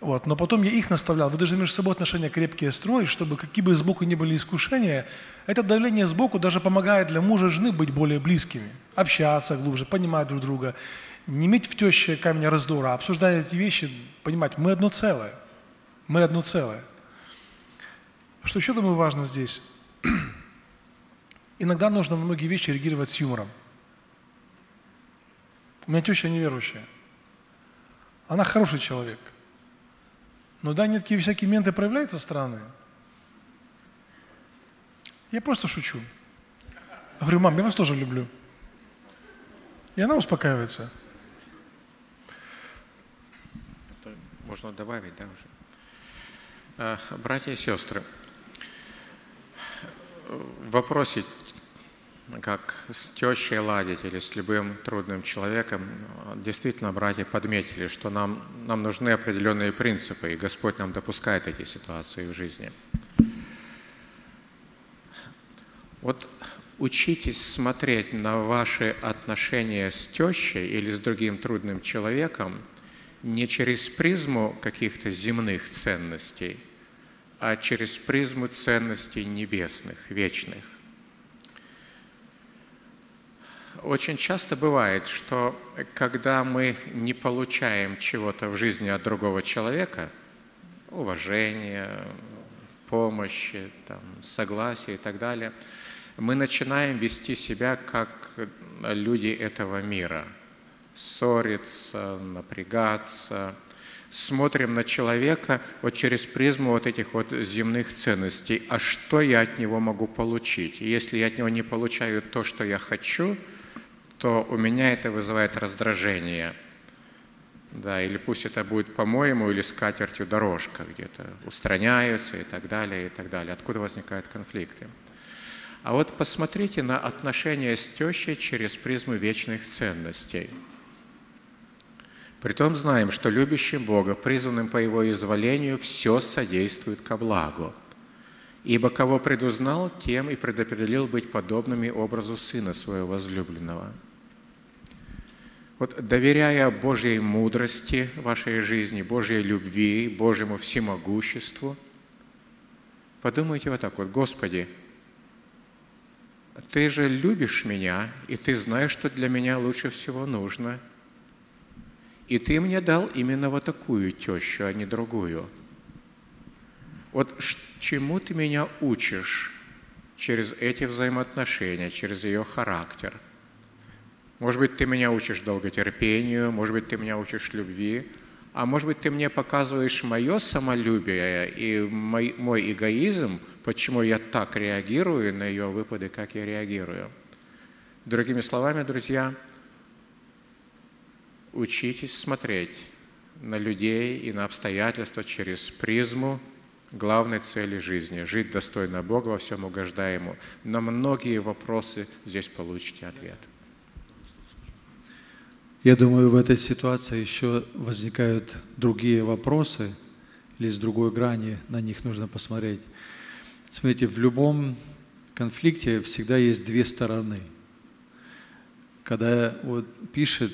Вот. Но потом я их наставлял. Вы должны между собой отношения крепкие строить, чтобы какие бы сбоку ни были искушения, это давление сбоку даже помогает для мужа и жены быть более близкими, общаться глубже, понимать друг друга, не иметь в теще камня раздора, а обсуждая эти вещи, понимать, мы одно целое. Мы одно целое. Что еще, думаю, важно здесь? [clears throat] Иногда нужно на многие вещи реагировать с юмором. У меня теща неверующая. Она хороший человек – но да, нет, такие всякие менты проявляются странные. Я просто шучу. Я говорю, мам, я вас тоже люблю. И она успокаивается. можно добавить, да, уже? А, братья и сестры, в вопросе как с тещей ладить или с любым трудным человеком, действительно братья подметили, что нам, нам нужны определенные принципы, и Господь нам допускает эти ситуации в жизни. Вот учитесь смотреть на ваши отношения с тещей или с другим трудным человеком не через призму каких-то земных ценностей, а через призму ценностей небесных, вечных. Очень часто бывает, что когда мы не получаем чего-то в жизни от другого человека, уважения, помощи, там, согласия и так далее, мы начинаем вести себя как люди этого мира. Ссориться, напрягаться, смотрим на человека вот через призму вот этих вот земных ценностей. А что я от него могу получить? И если я от него не получаю то, что я хочу – то у меня это вызывает раздражение. Да, или пусть это будет по-моему, или с катертью дорожка где-то устраняются и так далее, и так далее. Откуда возникают конфликты? А вот посмотрите на отношения с тещей через призму вечных ценностей. Притом знаем, что любящим Бога, призванным по Его изволению, все содействует ко благу. Ибо кого предузнал, тем и предопределил быть подобными образу Сына Своего возлюбленного – вот доверяя Божьей мудрости вашей жизни, Божьей любви, Божьему всемогуществу, подумайте вот так вот, Господи, Ты же любишь меня, и Ты знаешь, что для меня лучше всего нужно. И Ты мне дал именно вот такую тещу, а не другую. Вот чему Ты меня учишь через эти взаимоотношения, через ее характер – может быть, ты меня учишь долготерпению, может быть, ты меня учишь любви, а может быть, ты мне показываешь мое самолюбие и мой, мой эгоизм, почему я так реагирую на ее выпады, как я реагирую. Другими словами, друзья, учитесь смотреть на людей и на обстоятельства через призму главной цели жизни – жить достойно Бога, во всем угождая Ему. На многие вопросы здесь получите ответ. Я думаю, в этой ситуации еще возникают другие вопросы, или с другой грани на них нужно посмотреть. Смотрите, в любом конфликте всегда есть две стороны. Когда вот пишет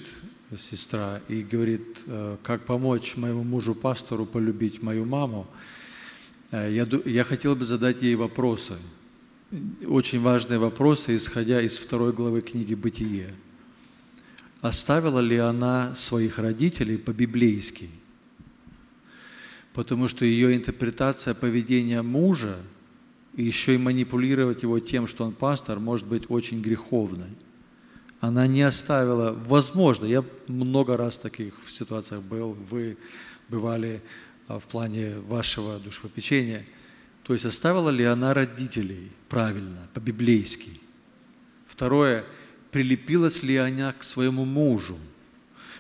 сестра и говорит, э, как помочь моему мужу-пастору полюбить мою маму, э, я, я хотел бы задать ей вопросы. Очень важные вопросы, исходя из второй главы книги «Бытие» оставила ли она своих родителей по-библейски. Потому что ее интерпретация поведения мужа и еще и манипулировать его тем, что он пастор, может быть очень греховной. Она не оставила, возможно, я много раз в таких ситуациях был, вы бывали а, в плане вашего душепопечения, то есть оставила ли она родителей правильно, по-библейски. Второе – прилепилась ли она к своему мужу.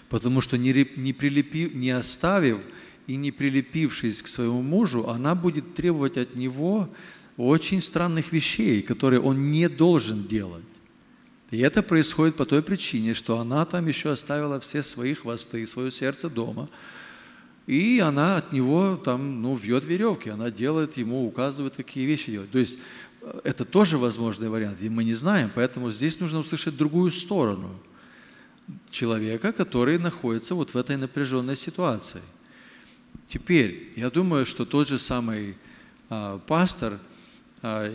Потому что не, не, прилепив, не оставив и не прилепившись к своему мужу, она будет требовать от него очень странных вещей, которые он не должен делать. И это происходит по той причине, что она там еще оставила все свои хвосты, свое сердце дома, И она от него там, ну, вьет веревки, она делает ему, указывает, какие вещи делать. То есть это тоже возможный вариант, и мы не знаем, поэтому здесь нужно услышать другую сторону человека, который находится вот в этой напряженной ситуации. Теперь, я думаю, что тот же самый а, пастор, а,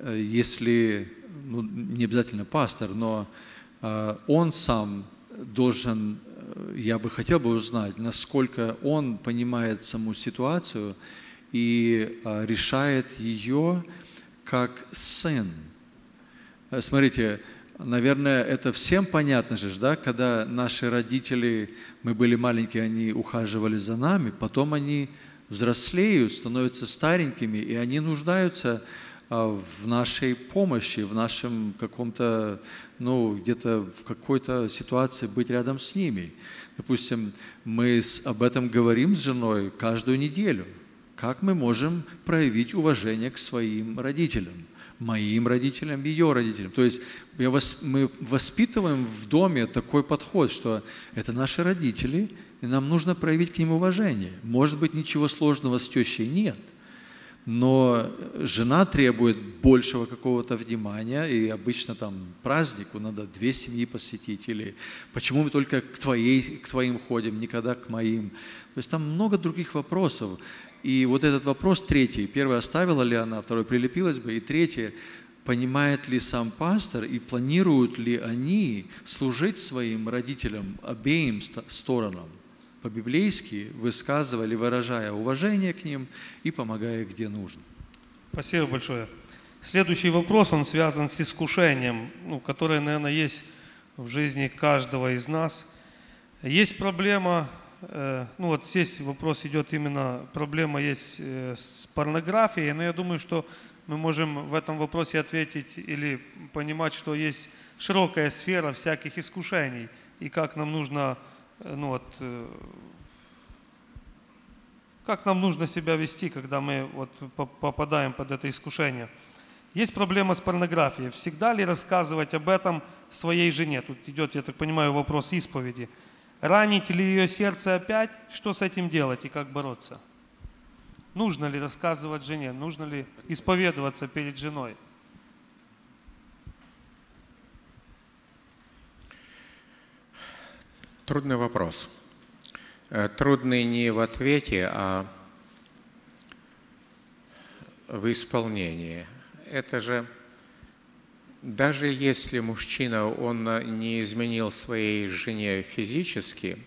э, если, ну, не обязательно пастор, но а, он сам должен я бы хотел бы узнать, насколько он понимает саму ситуацию и а, решает ее как сын. Э, смотрите, наверное, это всем понятно же, да, когда наши родители, мы были маленькие, они ухаживали за нами, потом они взрослеют, становятся старенькими, и они нуждаются а, в нашей помощи, в нашем каком-то, ну, где-то в какой-то ситуации быть рядом с ними. Допустим, мы об этом говорим с женой каждую неделю. Как мы можем проявить уважение к своим родителям? моим родителям, ее родителям. То есть мы воспитываем в доме такой подход, что это наши родители, и нам нужно проявить к ним уважение. Может быть, ничего сложного с тещей нет – но жена требует большего какого-то внимания, и обычно там празднику надо две семьи посетить, или почему мы только к, твоей, к твоим ходим, никогда к моим. То есть там много других вопросов. И вот этот вопрос третий, первый оставила ли она, второй прилепилась бы, и третий, понимает ли сам пастор и планируют ли они служить своим родителям обеим сторонам по-библейски высказывали, выражая уважение к ним и помогая, где нужно. Спасибо большое. Следующий вопрос, он связан с искушением, ну, которое, наверное, есть в жизни каждого из нас. Есть проблема, ну вот здесь вопрос идет именно, проблема есть э, с порнографией, но я думаю, что мы можем в этом вопросе ответить или понимать, что есть широкая сфера всяких искушений, и как нам нужно Э, ну вот, э, как нам нужно себя вести, когда мы вот попадаем под это искушение. Есть проблема с порнографией. Всегда ли рассказывать об этом своей жене? Тут идет, я так понимаю, вопрос исповеди. Ранить ли ее сердце опять? Что с этим делать и как бороться? Нужно ли рассказывать жене? Нужно ли исповедоваться перед женой? Трудный вопрос. Э, трудный не в ответе, а в исполнении. Это же даже если мужчина, он не изменил своей жене физически,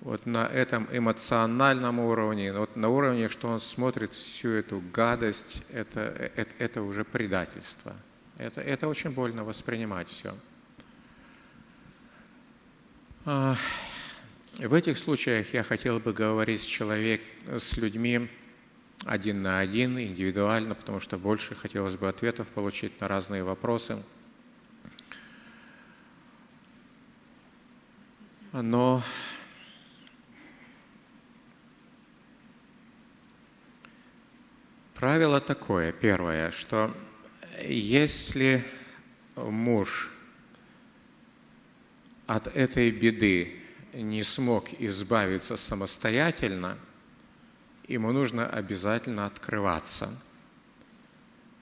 вот на этом эмоциональном уровне, вот на уровне, что он смотрит всю эту гадость, это, это, это уже предательство. Это, это очень больно воспринимать все. А, в этих случаях я хотел бы говорить с человек, с людьми один на один, индивидуально, потому что больше хотелось бы ответов получить на разные вопросы. Но правило такое, первое, что если муж от этой беды не смог избавиться самостоятельно, ему нужно обязательно открываться.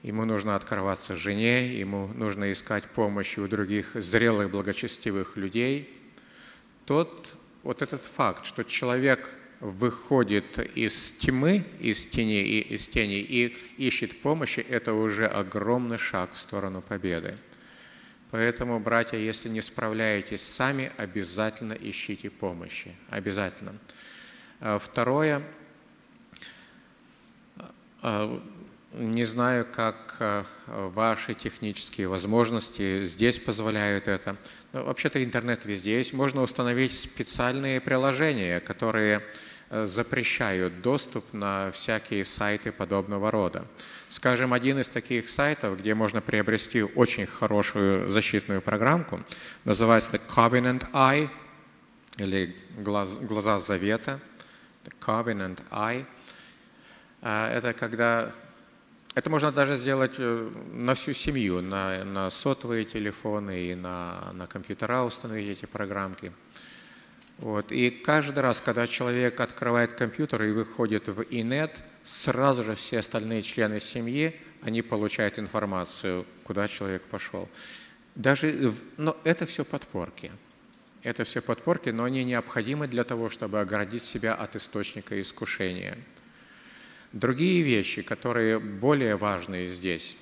Ему нужно открываться жене, ему нужно искать помощи у других зрелых, благочестивых людей. Тот, вот этот факт, что человек выходит из тьмы, из тени, и, из тени и ищет помощи, это уже огромный шаг в сторону победы. Поэтому, братья, если не справляетесь сами, обязательно ищите помощи. Обязательно. А, второе. А, не знаю, как а, ваши технические возможности здесь позволяют это. Вообще-то интернет везде есть. Можно установить специальные приложения, которые Э, запрещают доступ на всякие сайты подобного рода. Скажем, один из таких сайтов, где можно приобрести очень хорошую защитную программку, называется Covenant Eye, или глаз, глаза завета, Covenant Eye. А, это когда это можно даже сделать э, на всю семью, на, на сотовые телефоны и на, на компьютера установить эти программки. Вот. И каждый раз, когда человек открывает компьютер и выходит в инет, сразу же все остальные члены семьи, они получают информацию, куда человек пошел. Даже, но это все подпорки. Это все подпорки, но они необходимы для того, чтобы оградить себя от источника искушения. Другие вещи, которые более важные здесь.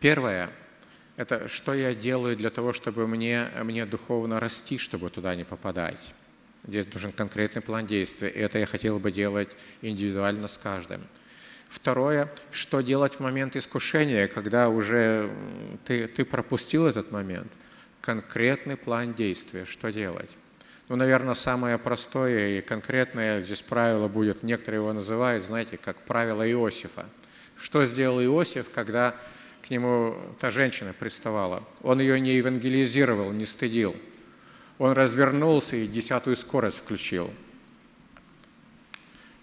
Первое – это что я делаю для того, чтобы мне, мне духовно расти, чтобы туда не попадать. Здесь нужен конкретный план действия. И это я хотел бы делать индивидуально с каждым. Второе, что делать в момент искушения, когда уже ты, ты пропустил этот момент. Конкретный план действия, что делать. Ну, наверное, самое простое и конкретное здесь правило будет, некоторые его называют, знаете, как правило Иосифа. Что сделал Иосиф, когда к нему та женщина приставала? Он ее не евангелизировал, не стыдил. Он развернулся и десятую скорость включил –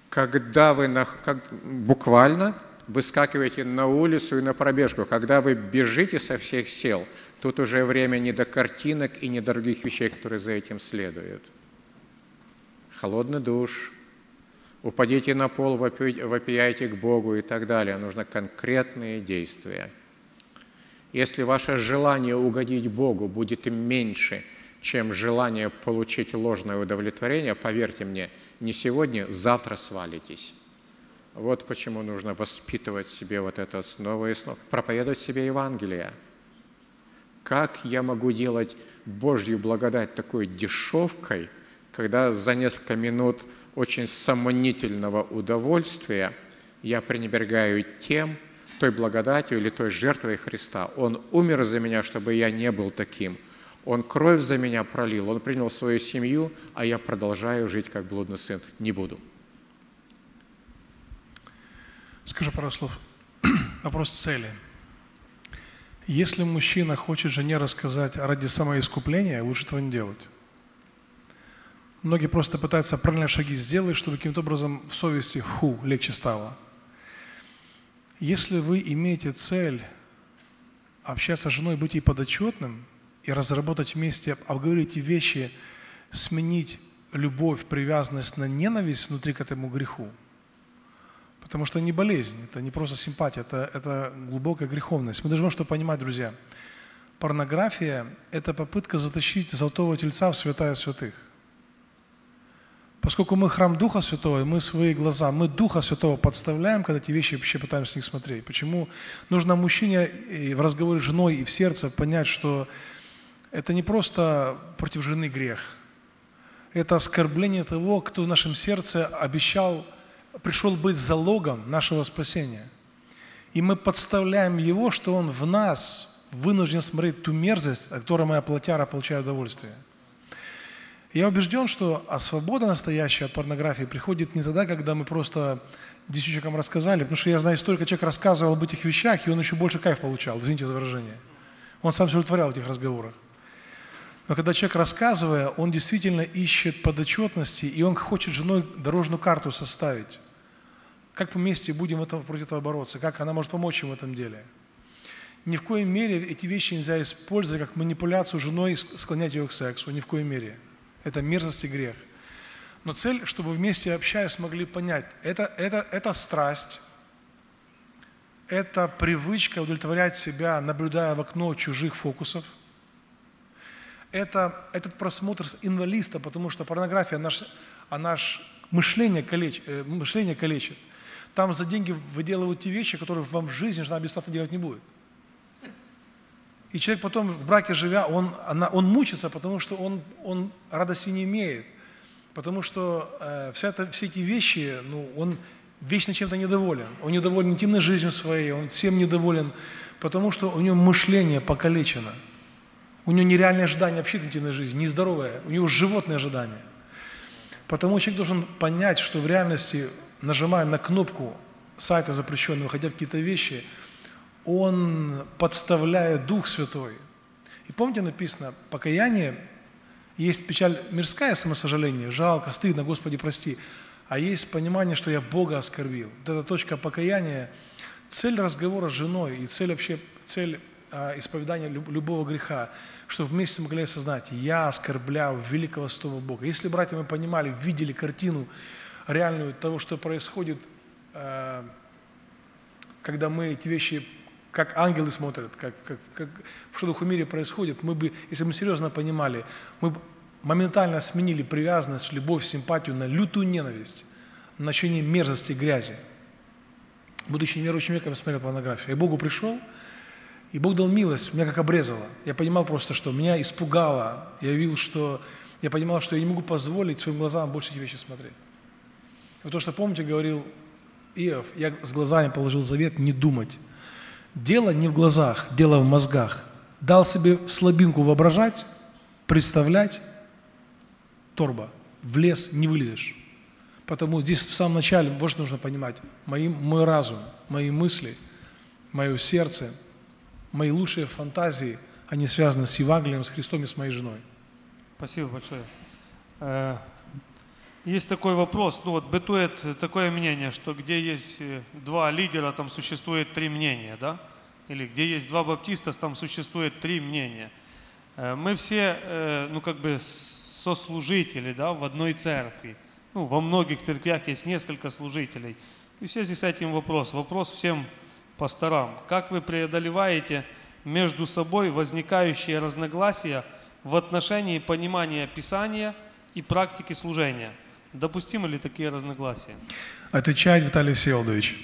когда вы на, как, буквально выскакиваете на улицу и на пробежку, когда вы бежите со всех сил, тут уже время не до картинок и не до других вещей, которые за этим следуют. Холодный душ, упадите на пол, вопияйте к Богу и так далее. Нужно конкретные действия. Если ваше желание угодить Богу будет меньше, чем желание получить ложное удовлетворение, поверьте мне – не сегодня, завтра свалитесь. Вот почему нужно воспитывать себе вот это снова и снова, проповедовать себе Евангелие. Как я могу делать Божью благодать такой дешевкой, когда за несколько минут очень сомнительного удовольствия я пренебрегаю тем, той благодатью или той жертвой Христа. Он умер за меня, чтобы я не был таким – он кровь за меня пролил, он принял свою семью, а я продолжаю жить как блудный сын. Не буду. Скажи пару слов. [clears throat] Вопрос цели. Если мужчина хочет жене рассказать ради самоискупления, лучше этого не делать. Многие просто пытаются правильные шаги сделать, чтобы каким-то образом в совести ху, легче стало. Если вы имеете цель общаться с женой, быть ей подотчетным – и разработать вместе, обговорить эти вещи, сменить любовь, привязанность на ненависть внутри к этому греху. Потому что не болезнь, это не просто симпатия, это, это глубокая греховность. Мы должны что понимать, друзья. Порнография – это попытка затащить золотого тельца в святая святых. Поскольку мы храм Духа Святого, мы свои глаза, мы Духа Святого подставляем, когда эти вещи вообще пытаемся с них смотреть. Почему нужно мужчине в разговоре с женой и в сердце понять, что это не просто против жены грех. Это оскорбление того, кто в нашем сердце обещал, пришел быть залогом нашего спасения. И мы подставляем его, что он в нас вынужден смотреть ту мерзость, от которой моя плотяра получает удовольствие. Я убежден, что а свобода настоящая от порнографии приходит не тогда, когда мы просто десятчикам рассказали, потому что я знаю, столько человек рассказывал об этих вещах, и он еще больше кайф получал, извините за выражение. Он сам все удовлетворял в этих разговорах. Но когда человек, рассказывая, он действительно ищет подотчетности, и он хочет женой дорожную карту составить. Как вместе будем этом, против этого бороться? Как она может помочь ему в этом деле? Ни в коей мере эти вещи нельзя использовать как манипуляцию женой, склонять ее к сексу. Ни в коей мере. Это мерзость и грех. Но цель, чтобы вместе общаясь смогли понять, это, это, это страсть, это привычка удовлетворять себя, наблюдая в окно чужих фокусов – это, этот просмотр инвалиста, потому что порнография наш, она ж мышление, калеч, э, мышление калечит. Там за деньги выделывают те вещи, которые вам в жизни жена бесплатно делать не будет. И человек потом в браке живя, он, она, он мучится, потому что он, он радости не имеет. Потому что э, вся это, все эти вещи, ну, он вечно чем-то недоволен. Он недоволен интимной жизнью своей, он всем недоволен, потому что у него мышление покалечено – у него нереальное ожидание общительной жизни, нездоровое, у него животное ожидание. Потому человек должен понять, что в реальности, нажимая на кнопку сайта запрещенного, выходя в какие-то вещи, он подставляет Дух Святой. И помните, написано, покаяние, есть печаль мирская, самосожаление, жалко, стыдно, Господи, прости. А есть понимание, что я Бога оскорбил. Вот эта точка покаяния, цель разговора с женой и цель вообще, цель исповедания люб- любого греха, чтобы вместе могли осознать, я оскорбляю великого святого Бога. Если братья мы понимали, видели картину реальную того, что происходит, а, когда мы эти вещи, как ангелы смотрят, как, как, как в духу мире происходит, мы бы, если мы серьезно понимали, мы бы моментально сменили привязанность, любовь, симпатию на лютую ненависть, на ощущение мерзости и грязи. Будучи неверующим человеком, я смотрел порнографию. К Богу пришел, и Бог дал милость, меня как обрезало. Я понимал просто, что меня испугало. Я видел, что я понимал, что я не могу позволить своим глазам больше эти вещи смотреть. Вот то, что, помните, говорил Иов, я с глазами положил завет не думать. Дело не в глазах, дело в мозгах. Дал себе слабинку воображать, представлять, торба, в лес не вылезешь. Потому здесь в самом начале, вот что нужно понимать, мои, мой разум, мои мысли, мое сердце, мои лучшие фантазии, они связаны с Евангелием, с Христом и с моей женой. Спасибо большое. Э, Есть такой вопрос, ну вот бытует такое мнение, что где есть э, два лидера, там существует три мнения, да? Или где есть два баптиста, там существует три мнения. Э, Мы все, ну как бы сослужители, да, в одной церкви. Ну, во многих церквях есть несколько служителей. И в связи с этим вопрос. Вопрос всем пасторам. Как вы преодолеваете между собой возникающие разногласия в отношении понимания Писания и практики служения? Допустимы ли такие разногласия? Отвечает Виталий Всеволодович.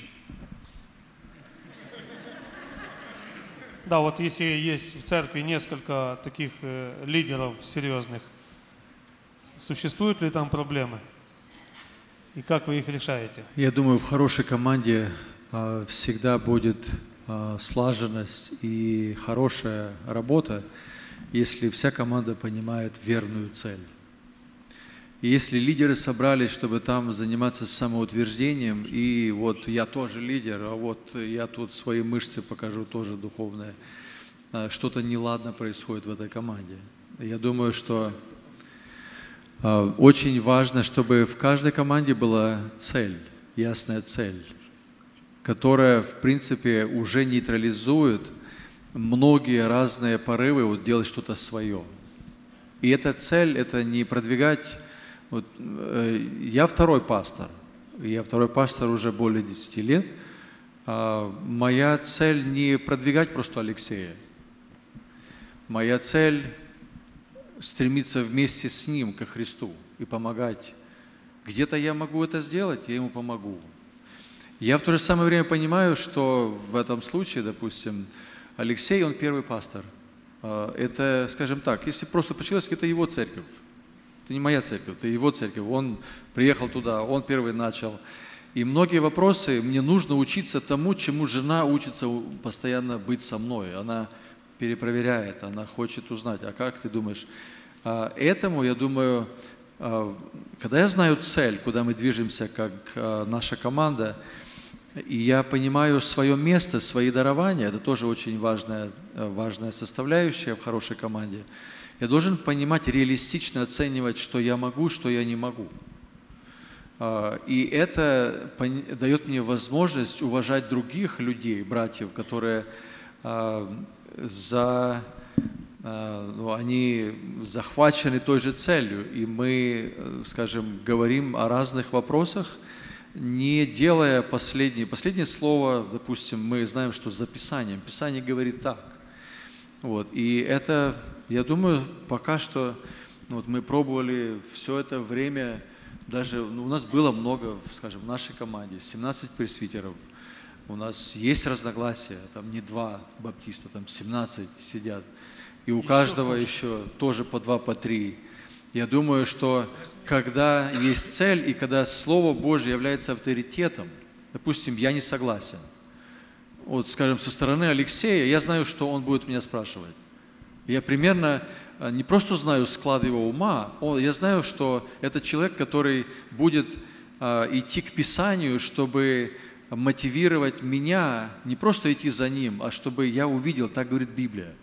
Да, вот если есть в церкви несколько таких э, лидеров серьезных, существуют ли там проблемы? И как вы их решаете? Я думаю, в хорошей команде всегда будет а, слаженность и хорошая работа, если вся команда понимает верную цель. И если лидеры собрались, чтобы там заниматься самоутверждением, и вот я тоже лидер, а вот я тут свои мышцы покажу тоже духовное, а, что-то неладно происходит в этой команде. Я думаю, что а, Очень важно, чтобы в каждой команде была цель, ясная цель, которая, в принципе, уже нейтрализует многие разные порывы вот, делать что-то свое. И эта цель – это не продвигать… Вот, э, я второй пастор, я второй пастор уже более 10 лет. А, Моя цель не продвигать просто Алексея. Моя цель стремиться вместе с Ним ко Христу и помогать. Где-то я могу это сделать, я Ему помогу. Я в то же самое время понимаю, что в этом случае, допустим, Алексей, он первый пастор. А, Это, скажем так, если просто по-человечески, это его церковь. Это не моя церковь, это его церковь. Он приехал туда, он первый начал. И многие вопросы, мне нужно учиться тому, чему жена учится постоянно быть со мной. Она перепроверяет, она хочет узнать, а как ты думаешь? А, Этому, я думаю, а, когда я знаю цель, куда мы движемся, как наша команда, и я понимаю свое место, свои дарования, это тоже очень важная, э, важная составляющая в хорошей команде. Я должен понимать, реалистично оценивать, что я могу, что я не могу. А, И это дает мне возможность уважать других людей, братьев, которые а, за, а, ну, они захвачены той же целью, и мы, э, скажем, говорим о разных вопросах, не делая последнее. Последнее слово, допустим, мы знаем, что за Писанием. Писание говорит так. Вот. И это, я думаю, пока что вот мы пробовали все это время, даже ну, у нас было много, скажем, в нашей команде, 17 пресвитеров. У нас есть разногласия, там не два баптиста, там 17 сидят. И у каждого еще тоже по два, по три. Я думаю, что когда есть цель и когда Слово Божье является авторитетом, допустим, я не согласен, вот, скажем, со стороны Алексея, я знаю, что он будет меня спрашивать. Я примерно э, не просто знаю склад его ума, он- я знаю, что это человек, который будет э, идти к Писанию, чтобы мотивировать меня не просто идти за ним, а чтобы я увидел, так говорит Библия.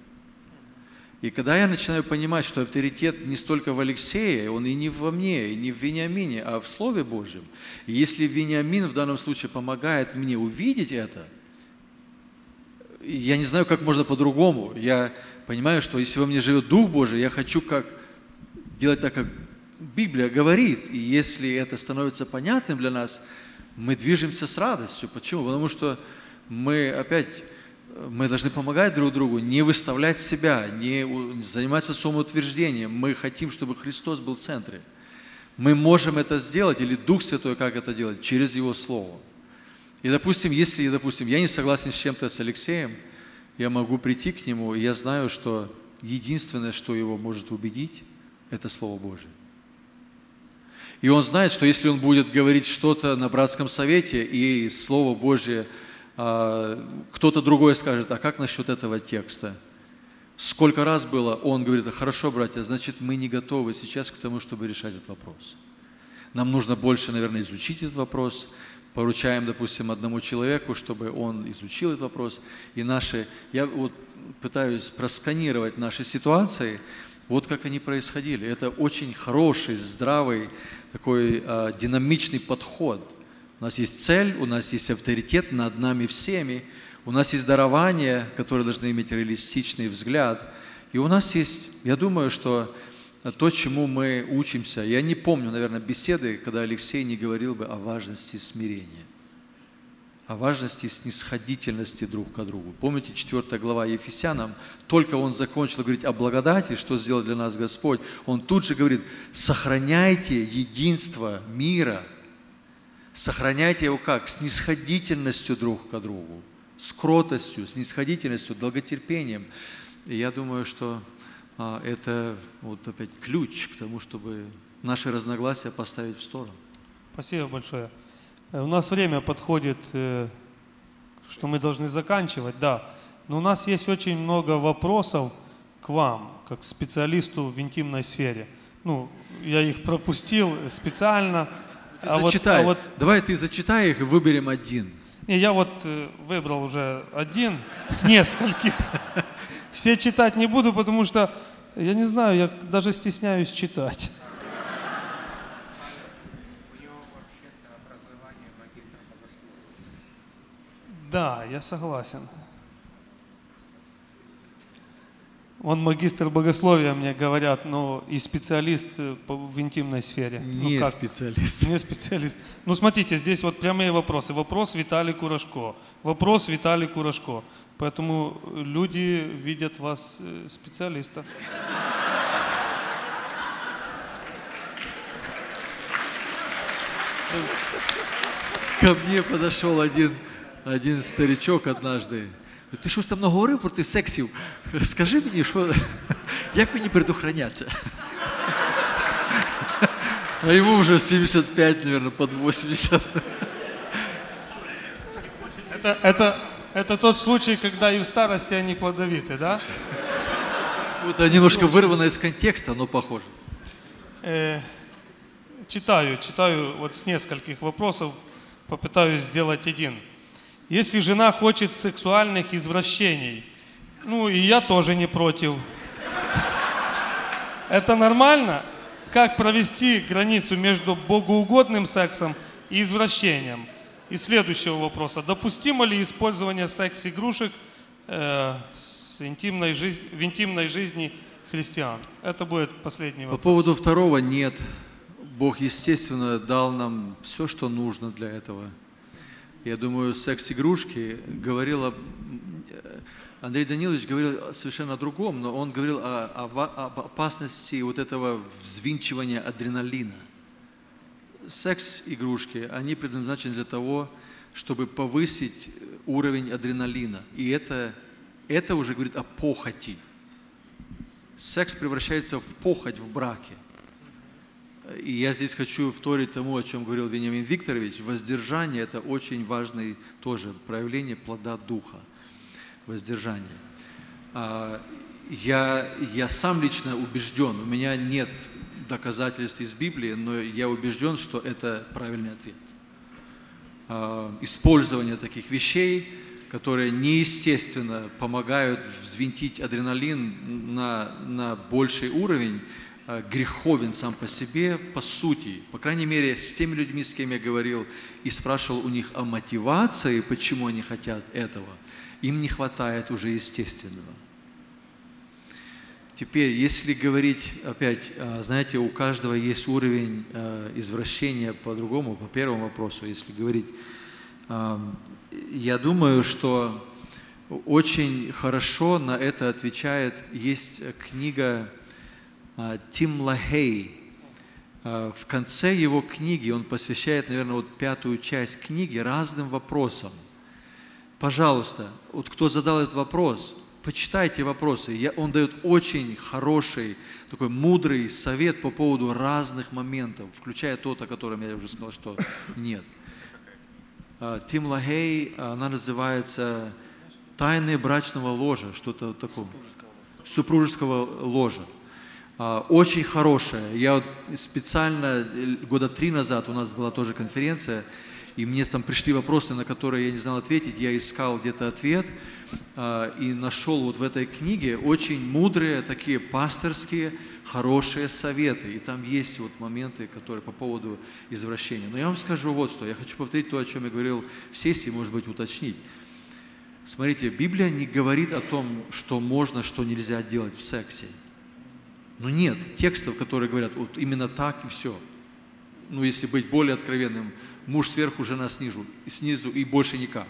И когда я начинаю понимать, что авторитет не столько в Алексее, он и не во мне, и не в Вениамине, а в Слове Божьем. И если Вениамин в данном случае помогает мне увидеть это, я не знаю, как можно по-другому. Я понимаю, что если во мне живет Дух Божий, я хочу как делать так, как Библия говорит. И если это становится понятным для нас, мы движемся с радостью. Почему? Потому что мы опять мы должны помогать друг другу, не выставлять себя, не заниматься самоутверждением. Мы хотим, чтобы Христос был в центре. Мы можем это сделать, или Дух Святой как это делать? Через Его Слово. И, допустим, если, допустим, я не согласен с чем-то с Алексеем, я могу прийти к нему, и я знаю, что единственное, что его может убедить, это Слово Божие. И он знает, что если он будет говорить что-то на братском совете, и Слово Божье, а, кто-то другой скажет, а как насчет этого текста? Сколько раз было, он говорит, хорошо, братья, значит, мы не готовы сейчас к тому, чтобы решать этот вопрос. Нам нужно больше, наверное, изучить этот вопрос, поручаем, допустим, одному человеку, чтобы он изучил этот вопрос, и наши, я вот пытаюсь просканировать наши ситуации, вот как они происходили. Это очень хороший, здравый, такой э, динамичный подход. У нас есть цель, у нас есть авторитет над нами всеми, у нас есть дарование, которые должны иметь реалистичный взгляд, и у нас есть, я думаю, что то, чему мы учимся. Я не помню, наверное, беседы, когда Алексей не говорил бы о важности смирения, о важности снисходительности друг к другу. Помните, 4 глава Ефесянам, только он закончил говорить о благодати, что сделал для нас Господь, он тут же говорит, сохраняйте единство мира, сохраняйте его как? Снисходительностью друг к другу, с кротостью, снисходительностью, долготерпением. И я думаю, что а, это вот опять ключ к тому, чтобы наши разногласия поставить в сторону. Спасибо большое. Э, у нас время подходит, э, что мы должны заканчивать, да. Но у нас есть очень много вопросов к вам, как специалисту в интимной сфере. Ну, я их пропустил специально. Ты а зачитай. Вот, а вот... Давай ты зачитай их и выберем один. Не, я вот э, выбрал уже один с нескольких. [laughs] Все читать не буду, потому что я не знаю, я даже стесняюсь читать. Да, я согласен. Он магистр богословия, мне говорят, но и специалист э, в интимной сфере. Ну не ну, специалист. Не специалист. Ну, смотрите, здесь вот прямые вопросы. Вопрос Виталий Курашко. Вопрос Виталий Курашко. Поэтому люди видят вас э, специалиста. Ко мне подошел один, один старичок однажды. Ти щось там наговорив проти сексів? Скажи мені, що, як мені предохраняться? А ему уже 75, наверное, под 80. Это, это, это тот случай, когда и в старости они плодовиты, да? Вот это немножко вырвано из контекста, но похоже. Э, читаю, читаю вот с нескольких вопросов, попытаюсь сделать один. Если жена хочет сексуальных извращений, ну и я тоже не против. Это нормально? Как провести границу между богоугодным сексом и извращением? И следующего вопроса. Допустимо ли использование секс-игрушек э, с интимной жизнь, в интимной жизни христиан? Это будет последний вопрос. По поводу второго нет. Бог, естественно, дал нам все, что нужно для этого. Я думаю, секс-игрушки говорил Андрей Данилович говорил совершенно о другом, но он говорил о, о, об опасности вот этого взвинчивания адреналина – секс-игрушки, они предназначены для того, чтобы повысить уровень адреналина. И это, это уже говорит о похоти. Секс превращается в похоть в браке. И я здесь хочу вторить тому, о чем говорил Вениамин Викторович. Воздержание – это очень важное тоже проявление плода Духа. Воздержание. А, я, я сам лично убежден, у меня нет доказательств из Библии, но я убежден, что это правильный ответ. А, использование таких вещей, которые неестественно помогают взвинтить адреналин на, на больший уровень, греховен сам по себе, по сути. По крайней мере, с теми людьми, с кем я говорил и спрашивал у них о мотивации, почему они хотят этого, им не хватает уже естественного. Теперь, если говорить опять, э, знаете, у каждого есть уровень э, извращения по-другому, по первому вопросу, если говорить, я думаю, что очень хорошо на это отвечает, есть книга Тим Лахей. А, в конце его книги он посвящает, наверное, вот пятую часть книги разным вопросам. Пожалуйста, вот кто задал этот вопрос, почитайте вопросы. Я, он дает очень хороший, такой мудрый совет по поводу разных моментов, включая тот, о котором я уже сказал, что нет. А, Тим Лахей, она называется тайны брачного ложа, что-то такое. Супружеского ложа. А, очень хорошая. Я вот специально э, года три назад у нас была тоже конференция, и мне там пришли вопросы, на которые я не знал ответить. Я искал где-то ответ а, и нашел вот в этой книге очень мудрые, такие пасторские, хорошие советы. И там есть вот моменты, которые по поводу извращения. Но я вам скажу вот что. Я хочу повторить то, о чем я говорил в сессии, может быть, уточнить. Смотрите, Библия не говорит о том, что можно, что нельзя делать в сексе. Но нет текстов, которые говорят, вот именно так и все. Ну, если быть более откровенным, муж сверху, жена снизу, снизу и больше никак.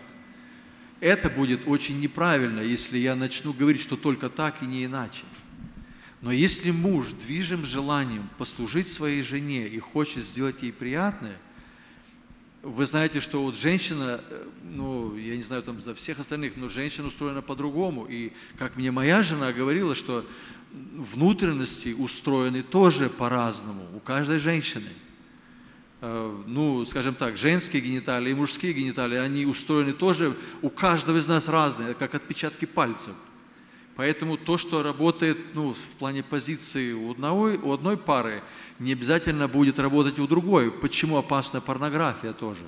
Это будет очень неправильно, если я начну говорить, что только так и не иначе. Но если муж движим желанием послужить своей жене и хочет сделать ей приятное – вы знаете, что вот женщина, э, ну, я не знаю там за всех остальных, но женщина устроена по-другому. И как мне моя жена говорила, что внутренности устроены тоже по-разному у каждой женщины. Э, ну, скажем так, женские гениталии и мужские гениталии, они устроены тоже у каждого из нас разные, как отпечатки пальцев. Поэтому то, что работает ну, в плане позиции у одной, у одной пары, не обязательно будет работать у другой. Почему опасна порнография тоже?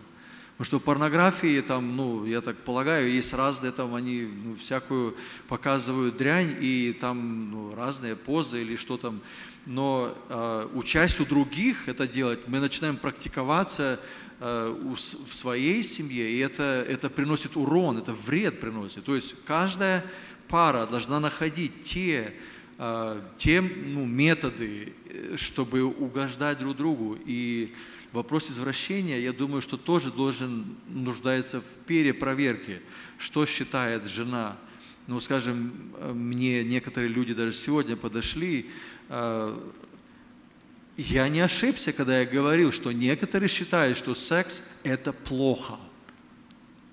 Потому что порнографии, там, ну, я так полагаю, есть разные, там они ну, всякую показывают дрянь, и там ну, разные позы или что там. Но э, учась у других это делать, мы начинаем практиковаться э, у, в своей семье, и это, это приносит урон, это вред приносит. То есть каждая пара должна находить те, а, те ну, методы, э, чтобы угождать друг другу. И вопрос извращения, я думаю, что тоже должен нуждается в перепроверке, что считает жена. Ну, скажем, э, мне некоторые люди даже сегодня подошли, а, я не ошибся, когда я говорил, что некоторые считают, что секс – это плохо.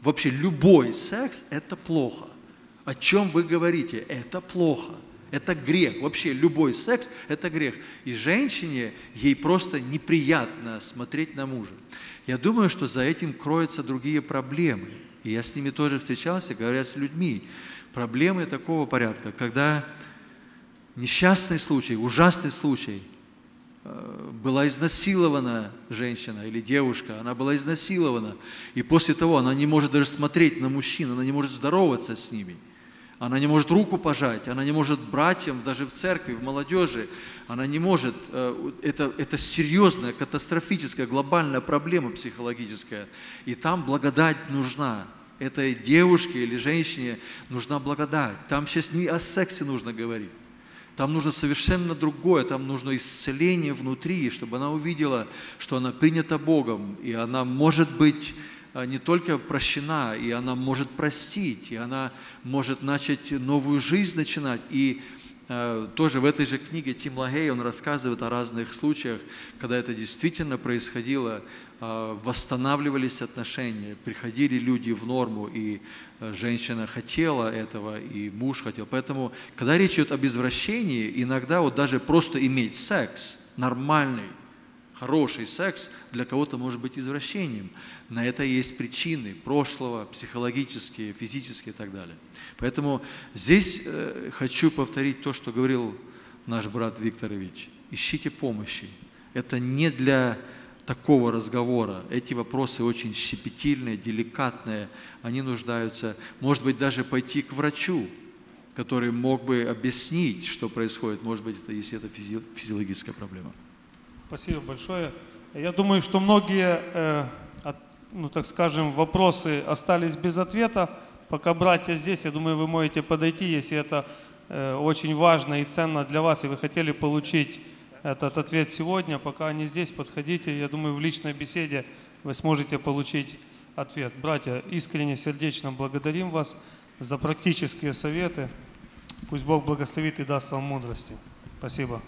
Вообще любой секс – это плохо. О чем вы говорите? Это плохо. Это грех. Вообще любой секс – это грех. И женщине, ей просто неприятно смотреть на мужа. Я думаю, что за этим кроются другие проблемы. И я с ними тоже встречался, говоря с людьми. Проблемы такого порядка, когда несчастный случай, ужасный случай, э, была изнасилована женщина или девушка, она была изнасилована, и после того она не может даже смотреть на мужчин, она не может здороваться с ними – она не может руку пожать, она не может братьям даже в церкви, в молодежи, она не может, э, это, это серьезная, катастрофическая, глобальная проблема психологическая. И там благодать нужна. Этой девушке или женщине нужна благодать. Там сейчас не о сексе нужно говорить. Там нужно совершенно другое, там нужно исцеление внутри, чтобы она увидела, что она принята Богом, и она может быть не только прощена, и она может простить, и она может начать новую жизнь начинать. И э, тоже в этой же книге Тим Лагей, он рассказывает о разных случаях, когда это действительно происходило, э, восстанавливались отношения, приходили люди в норму, и э, женщина хотела этого, и муж хотел. Поэтому, когда речь идет об извращении, иногда вот даже просто иметь секс нормальный, хороший секс для кого-то может быть извращением. На это есть причины прошлого, психологические, физические и так далее. Поэтому здесь э, хочу повторить то, что говорил наш брат Викторович. Ищите помощи. Это не для такого разговора. Эти вопросы очень щепетильные, деликатные. Они нуждаются, может быть, даже пойти к врачу, который мог бы объяснить, что происходит, может быть, это, если это физи- физиологическая проблема. Спасибо большое. Я думаю, что многие, э, от- ну так скажем, вопросы остались без ответа. Пока братья здесь, я думаю, вы можете подойти, если это э, очень важно и ценно для вас, и вы хотели получить этот ответ сегодня. Пока они здесь, подходите. Я думаю, в личной беседе вы сможете получить ответ. Братья, искренне, сердечно благодарим вас за практические советы. Пусть Бог благословит и даст вам мудрости. Спасибо.